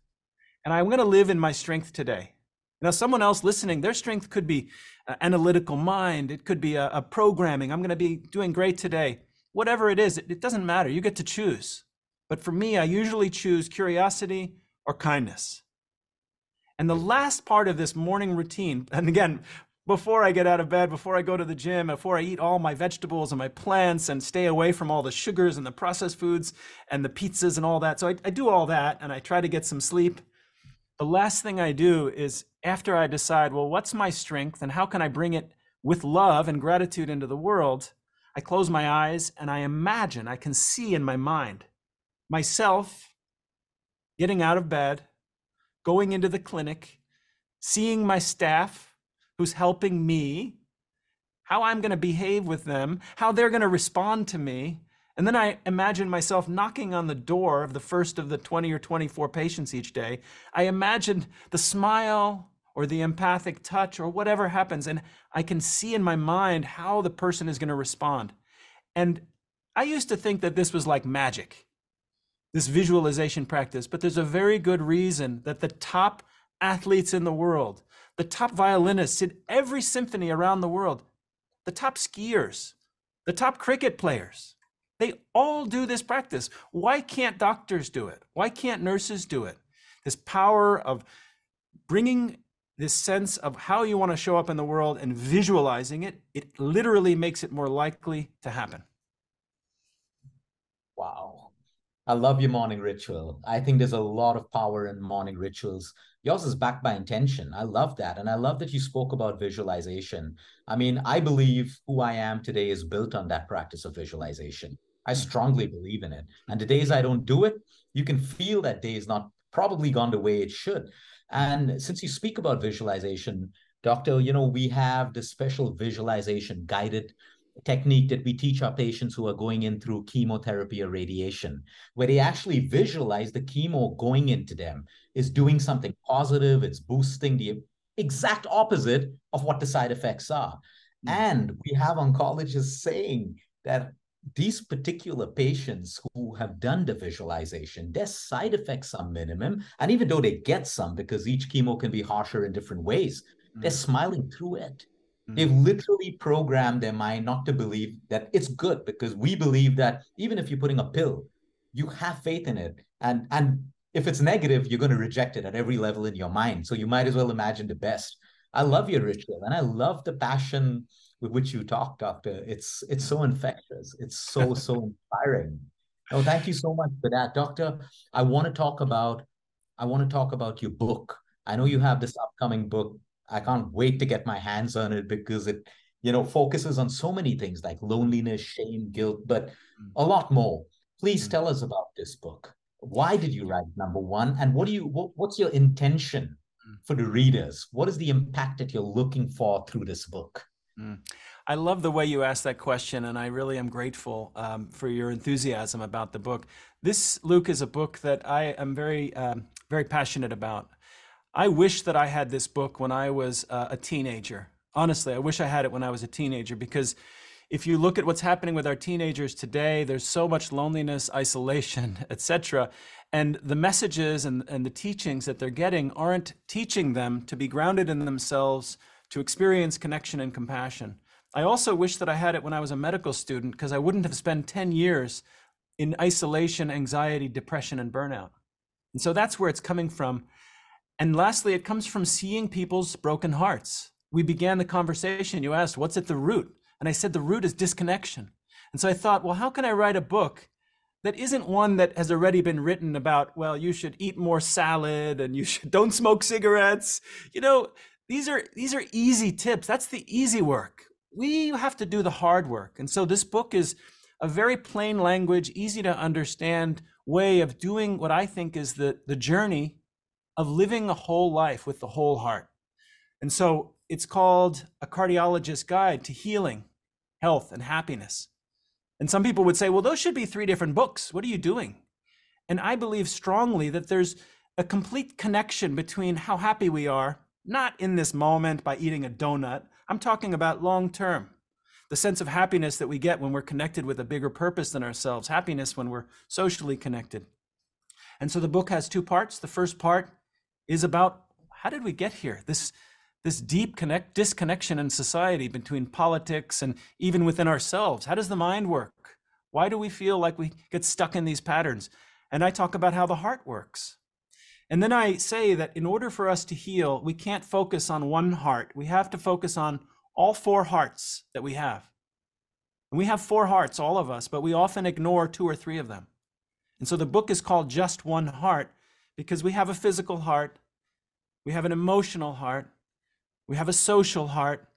and I'm going to live in my strength today. Now, someone else listening, their strength could be uh, analytical mind, it could be a, a programming. I'm going to be doing great today. Whatever it is, it, it doesn't matter. You get to choose. But for me, I usually choose curiosity or kindness. And the last part of this morning routine, and again, before I get out of bed, before I go to the gym, before I eat all my vegetables and my plants and stay away from all the sugars and the processed foods and the pizzas and all that. So I, I do all that and I try to get some sleep. the last thing I do is after I decide, well, what's my strength and how can I bring it with love and gratitude into the world? I close my eyes and I imagine, I can see in my mind myself getting out of bed, going into the clinic, seeing my staff who's helping me, how I'm going to behave with them, how they're going to respond to me. And then I imagine myself knocking on the door of the first of the 20 or 24 patients each day. I imagine the smile or the empathic touch or whatever happens. And I can see in my mind how the person is going to respond. And I used to think that this was like magic, this visualization practice, but there's a very good reason that the top athletes in the world, the top violinists in every symphony around the world, the top skiers, the top cricket players, they all do this practice. Why can't doctors do it? Why can't nurses do it? This power of bringing this sense of how you want to show up in the world and visualizing it, it literally makes it more likely to happen. Wow. I love your morning ritual. I think there's a lot of power in morning rituals. Yours is backed by intention. I love that. And I love that you spoke about visualization. I mean, I believe who I am today is built on that practice of visualization. I hmm. strongly believe in it. And the days I don't do it, you can feel that day is not probably gone the way it should. And since you speak about visualization, doctor, you know, we have this special visualization guided technique that we teach our patients who are going in through chemotherapy or radiation, where they actually visualize the chemo going into them is doing something positive, it's boosting the exact opposite of what the side effects are. Mm-hmm. And we have oncologists saying that these particular patients who have done the visualization, their side effects are minimum. And even though they get some, because each chemo can be harsher in different ways, mm. they're smiling through it. They've mm-hmm. literally programmed their mind not to believe that it's good because we believe that even if you're putting a pill, you have faith in it. And, and if it's negative, you're going to reject it at every level in your mind. So you might as well imagine the best. I love your ritual and I love the passion with which you talk, Doctor. It's it's so infectious. It's so so inspiring. Oh, thank you so much for that, Doctor. I want to talk about I want to talk about your book. I know you have this upcoming book. I can't wait to get my hands on it because it you know focuses on so many things like loneliness, shame, guilt, but mm. a lot more. Please mm. tell us about this book. Why did you write number one, and what do you what, what's your intention mm. for the readers? What is the impact that you're looking for through this book? Mm. I love the way you asked that question, and I really am grateful um, for your enthusiasm about the book. This, Luke, is a book that I am very, um, very passionate about. I wish that I had this book when I was uh, a teenager. Honestly, I wish I had it when I was a teenager because if you look at what's happening with our teenagers today, there's so much loneliness, isolation, etc. And the messages and, and the teachings that they're getting aren't teaching them to be grounded in themselves, to experience connection and compassion. I also wish that I had it when I was a medical student because I wouldn't have spent 10 years in isolation, anxiety, depression, and burnout. And so that's where it's coming from. And lastly, it comes from seeing people's broken hearts. We began the conversation. You asked, what's at the root? And I said, the root is disconnection. And so I thought, well, how can I write a book that isn't one that has already been written about, well, you should eat more salad and you should don't smoke cigarettes. You know, these are these are easy tips. That's the easy work. We have to do the hard work. And so this book is a very plain language, easy to understand way of doing what I think is the, the journey of living a whole life with the whole heart. And so it's called A Cardiologist's Guide to Healing, Health, and Happiness. And some people would say, well, those should be three different books. What are you doing? And I believe strongly that there's a complete connection between how happy we are not in this moment by eating a donut. I'm talking about long term. The sense of happiness that we get when we're connected with a bigger purpose than ourselves, happiness when we're socially connected. And so the book has two parts. The first part is about how did we get here? This, this deep connect, disconnection in society between politics and even within ourselves. How does the mind work? Why do we feel like we get stuck in these patterns? And I talk about how the heart works. And then I say that in order for us to heal, we can't focus on one heart. We have to focus on all four hearts that we have. And we have four hearts, all of us, but we often ignore two or three of them. And so the book is called Just One Heart because we have a physical heart we have an emotional heart, we have a social heart,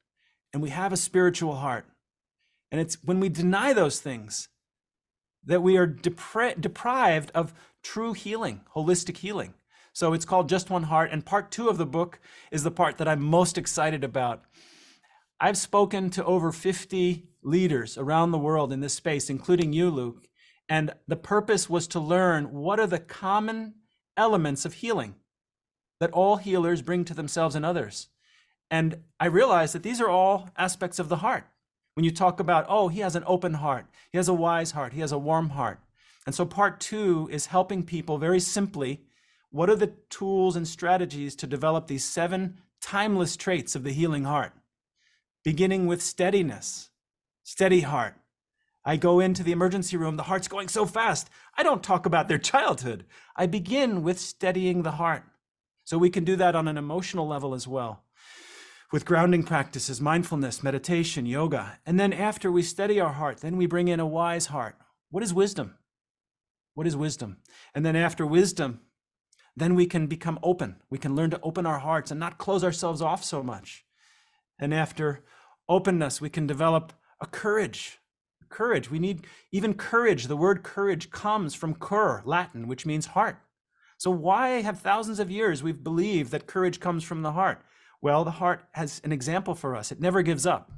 and we have a spiritual heart. And it's when we deny those things that we are depri- deprived of true healing, holistic healing. So it's called Just One Heart. And part two of the book is the part that I'm most excited about. I've spoken to over 50 leaders around the world in this space, including you, Luke. And the purpose was to learn what are the common elements of healing that all healers bring to themselves and others. And I realize that these are all aspects of the heart. When you talk about, oh, he has an open heart, he has a wise heart, he has a warm heart. And so part two is helping people very simply what are the tools and strategies to develop these seven timeless traits of the healing heart? Beginning with steadiness, steady heart. I go into the emergency room, the heart's going so fast. I don't talk about their childhood. I begin with steadying the heart. So we can do that on an emotional level as well with grounding practices, mindfulness, meditation, yoga. And then after we steady our heart, then we bring in a wise heart. What is wisdom? What is wisdom? And then after wisdom, then we can become open. We can learn to open our hearts and not close ourselves off so much. And after openness, we can develop a courage. Courage. We need even courage. The word courage comes from cur, Latin, which means heart. So, why have thousands of years we've believed that courage comes from the heart? Well, the heart has an example for us. It never gives up.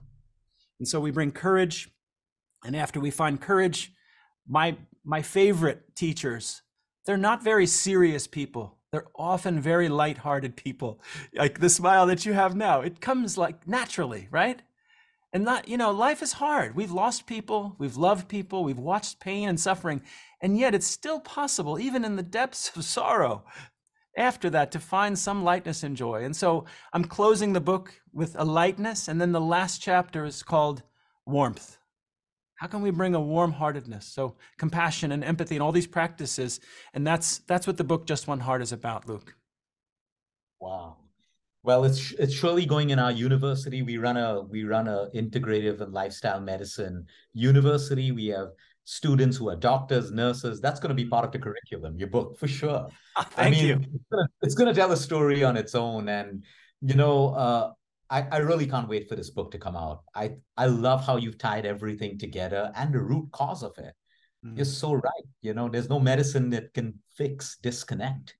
And so we bring courage. And after we find courage, my, my favorite teachers, they're not very serious people. They're often very light-hearted people. Like the smile that you have now, it comes like naturally, right? And not, you know, life is hard. We've lost people, we've loved people, we've watched pain and suffering, and yet it's still possible, even in the depths of sorrow, after that to find some lightness and joy. And so I'm closing the book with a lightness, and then the last chapter is called warmth. How can we bring a warm-heartedness? So compassion and empathy and all these practices, and that's that's what the book Just One Heart is about, Luke. Wow. Well, it's it's surely going in our university. We run a we run a integrative and lifestyle medicine university. We have students who are doctors, nurses. That's going to be part of the curriculum, your book, for sure. Thank I mean, you. It's going, to, tell a story on its own. And, you know, uh, I, I really can't wait for this book to come out. I, I love how you've tied everything together and the root cause of it. Mm. You're so right. You know, there's no medicine that can fix disconnect.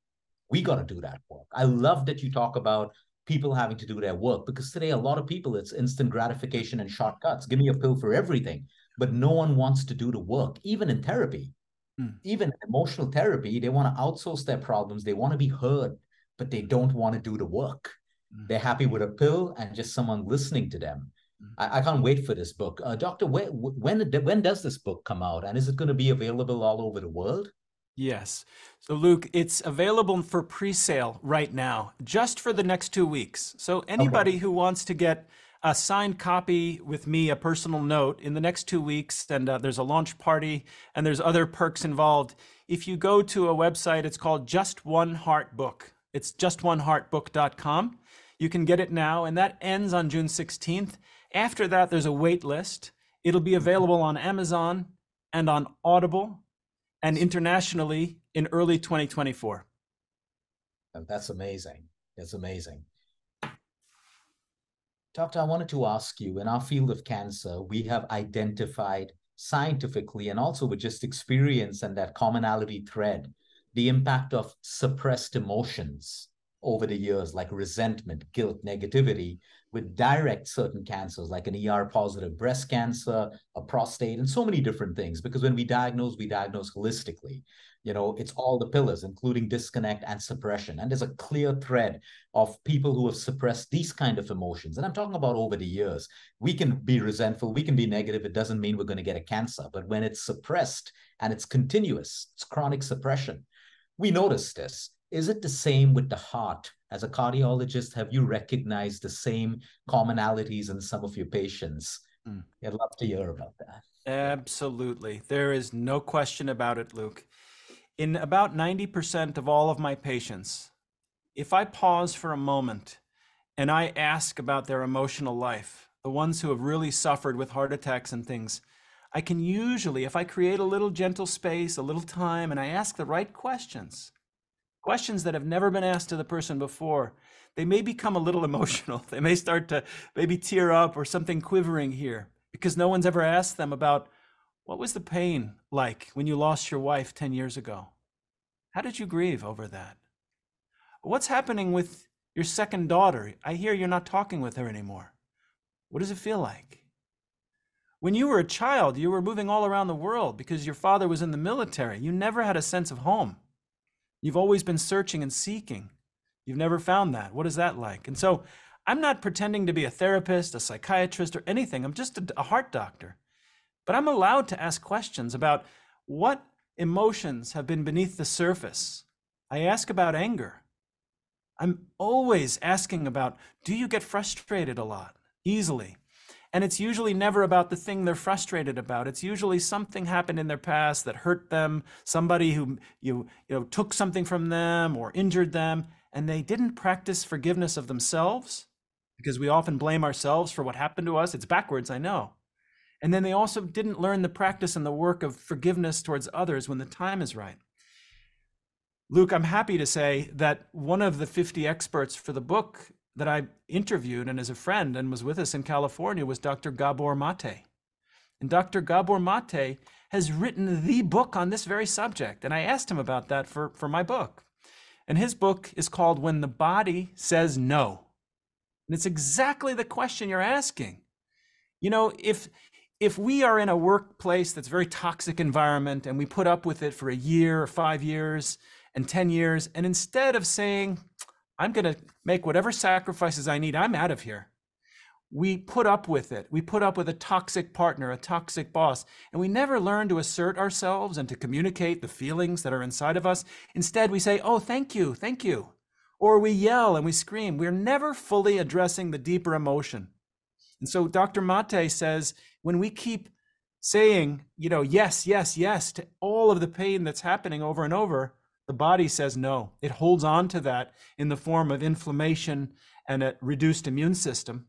We got to do that work. I love that you talk about people having to do their work because today a lot of people it's instant gratification and shortcuts give me a pill for everything but no one wants to do the work, even in therapy. Mm. Even in emotional therapy, they want to outsource their problems. They want to be heard, but they don't want to do the work. Mm. They're happy with a pill and just someone listening to them. Mm. I, I, can't wait for this book. Uh, Doctor, when, when, when does this book come out? And is it going to be available all over the world? Yes. So, Luke, it's available for pre sale right now, just for the next two weeks. So, anybody okay. who wants to get a signed copy with me, a personal note in the next two weeks. And uh, there's a launch party and there's other perks involved. If you go to a website, it's called Just One Heart Book. It's justoneheartbook.com. You can get it now, and that ends on June 16th. After that, there's a wait list. It'll be available on Amazon and on Audible and internationally in early 2024. That's amazing. It's amazing. Doctor, I wanted to ask you in our field of cancer, we have identified scientifically and also with just experience and that commonality thread the impact of suppressed emotions over the years, like resentment, guilt, negativity, with direct certain cancers, like an ER positive breast cancer, a prostate, and so many different things. Because when we diagnose, we diagnose holistically. You know it's all the pillars including disconnect and suppression. And there's a clear thread of people who have suppressed these kind of emotions. And i'm talking about over the years. We can be resentful we can be negative it doesn't mean we're going to get a cancer. But when it's suppressed and it's continuous it's chronic suppression we notice this is it the same with the heart? As a cardiologist have you recognized the same commonalities in some of your patients? Mm. i'd love to hear about that. Absolutely. There is no question about it luke. In about 90% of all of my patients, if I pause for a moment and I ask about their emotional life, the ones who have really suffered with heart attacks and things, I can usually, if I create a little gentle space, a little time, and I ask the right questions, questions that have never been asked to the person before, they may become a little emotional. They may start to maybe tear up or something quivering here because no one's ever asked them about what was the pain like when you lost your wife 10 years ago? How did you grieve over that? What's happening with your second daughter? I hear you're not talking with her anymore. What does it feel like? When you were a child, you were moving all around the world because your father was in the military. You never had a sense of home. You've always been searching and seeking. You've never found that. What is that like? And so I'm not pretending to be a therapist, a psychiatrist, or anything. I'm just a, a heart doctor. But I'm allowed to ask questions about what emotions have been beneath the surface. I ask about anger. I'm always asking about do you get frustrated a lot, easily? And it's usually never about the thing they're frustrated about. It's usually something happened in their past that hurt them, somebody who you, you know, took something from them or injured them, and they didn't practice forgiveness of themselves because we often blame ourselves for what happened to us. It's backwards, I know. And then they also didn't learn the practice and the work of forgiveness towards others when the time is right. Luke, I'm happy to say that one of the 50 experts for the book that I interviewed and as a friend and was with us in California was Dr. Gabor Mate. And Dr. Gabor Mate has written the book on this very subject. And I asked him about that for, for my book. And his book is called When the Body Says No. And it's exactly the question you're asking. You know, if if we are in a workplace that's very toxic environment and we put up with it for a year or 5 years and 10 years and instead of saying I'm going to make whatever sacrifices I need. I'm out of here. We put up with it. We put up with a toxic partner, a toxic boss, and we never learn to assert ourselves and to communicate the feelings that are inside of us. Instead, we say, Oh, thank you, thank you. Or we yell and we scream. We're never fully addressing the deeper emotion. And so Dr. Mate says when we keep saying, you know, yes, yes, yes to all of the pain that's happening over and over, the body says no. It holds on to that in the form of inflammation and a reduced immune system,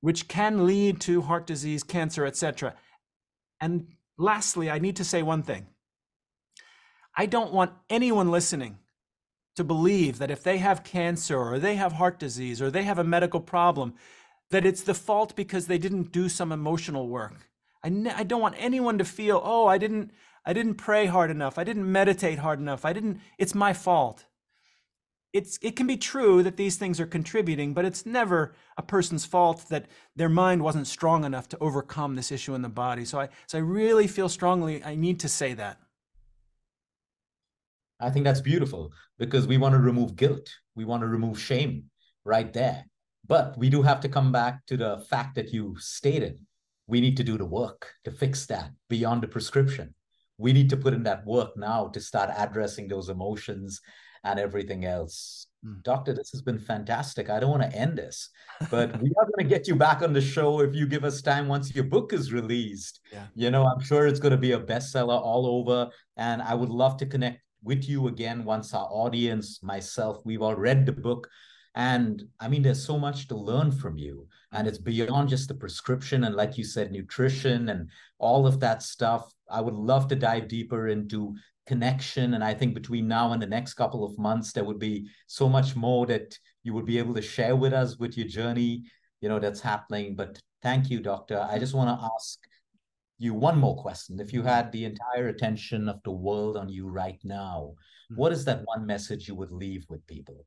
which can lead to heart disease, cancer, etc. And lastly, I need to say one thing. I don't want anyone listening to believe that if they have cancer or they have heart disease or they have a medical problem, that it's the fault because they didn't do some emotional work. I, I don't want anyone to feel, oh, I didn't, I didn't pray hard enough. I didn't meditate hard enough. I didn't, it's my fault. It's, it can be true that these things are contributing, but it's never a person's fault that their mind wasn't strong enough to overcome this issue in the body. So I, so I really feel strongly I need to say that. I think that's beautiful because we want to remove guilt. We want to remove shame right there. But we do have to come back to the fact that you stated. We need to do the work to fix that beyond the prescription we need to put in that work now to start addressing those emotions and everything else. Mm. Doctor, this has been fantastic. I don't want to end this, but we are going to get you back on the show if you give us time once your book is released. Yeah. You know, I'm sure it's going to be a bestseller all over. And I would love to connect with you again once our audience, myself, we've all read the book. And I mean, there's so much to learn from you. And it's beyond just the prescription and, like you said, nutrition and all of that stuff. I would love to dive deeper into connection. And I think between now and the next couple of months, there would be so much more that you would be able to share with us with your journey, you know, that's happening. But thank you, doctor. I just want to ask you one more question. If you had the entire attention of the world on you right now, mm-hmm. what is that one message you would leave with people?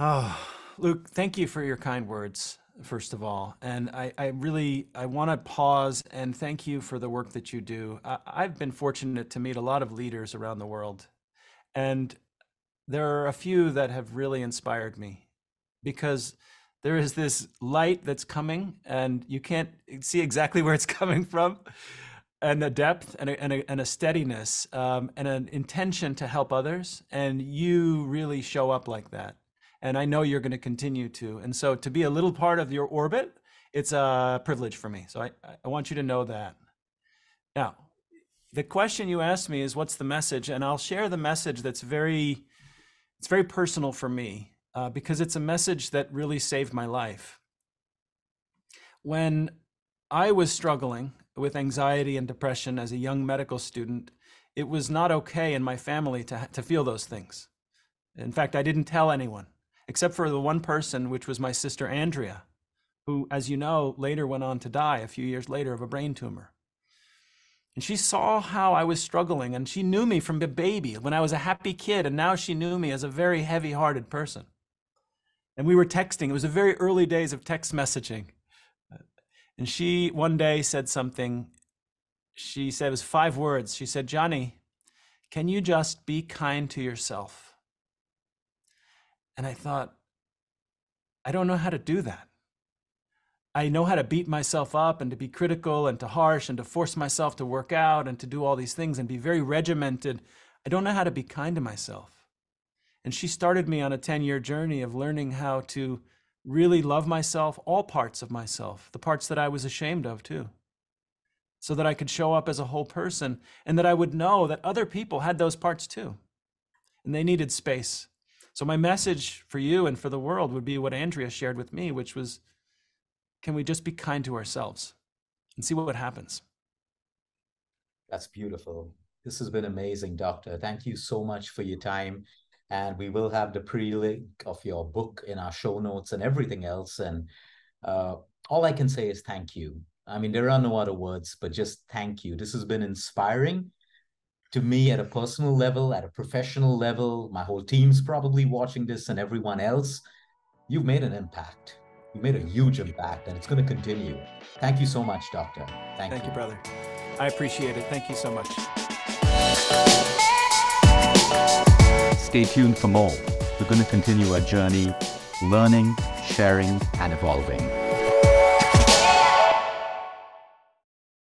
Oh, Luke, thank you for your kind words, first of all. And I, I really, I want to pause and thank you for the work that you do. I, I've been fortunate to meet a lot of leaders around the world. And there are a few that have really inspired me because there is this light that's coming and you can't see exactly where it's coming from and a depth and a, and a, and a steadiness um, and an intention to help others and you really show up like that and I know you're going to continue to. And so to be a little part of your orbit, it's a privilege for me. So I, I want you to know that. Now, the question you asked me is what's the message? And I'll share the message that's very, it's very personal for me uh, because it's a message that really saved my life. When I was struggling with anxiety and depression as a young medical student, it was not okay in my family to, to feel those things. In fact, I didn't tell anyone. Except for the one person, which was my sister Andrea, who, as you know, later went on to die a few years later of a brain tumor. And she saw how I was struggling, and she knew me from a baby when I was a happy kid, and now she knew me as a very heavy hearted person. And we were texting. It was the very early days of text messaging. And she one day said something. She said, it was five words. She said, Johnny, can you just be kind to yourself? And I thought, I don't know how to do that. I know how to beat myself up and to be critical and to harsh and to force myself to work out and to do all these things and be very regimented. I don't know how to be kind to myself. And she started me on a 10 year journey of learning how to really love myself, all parts of myself, the parts that I was ashamed of too, so that I could show up as a whole person and that I would know that other people had those parts too. And they needed space. So, my message for you and for the world would be what Andrea shared with me, which was can we just be kind to ourselves and see what happens? That's beautiful. This has been amazing, Doctor. Thank you so much for your time and we will have the pre-link of your book in our show notes and everything else and uh, all i can say is thank you i mean there are no other words but just thank you this has been inspiring to me at a personal level at a professional level my whole team's probably watching this and everyone else you've made an impact you made a huge impact and it's going to continue thank you so much doctor thank, thank you. you brother i appreciate it thank you so much Stay tuned for more. We're going to continue our journey, learning, sharing, and evolving.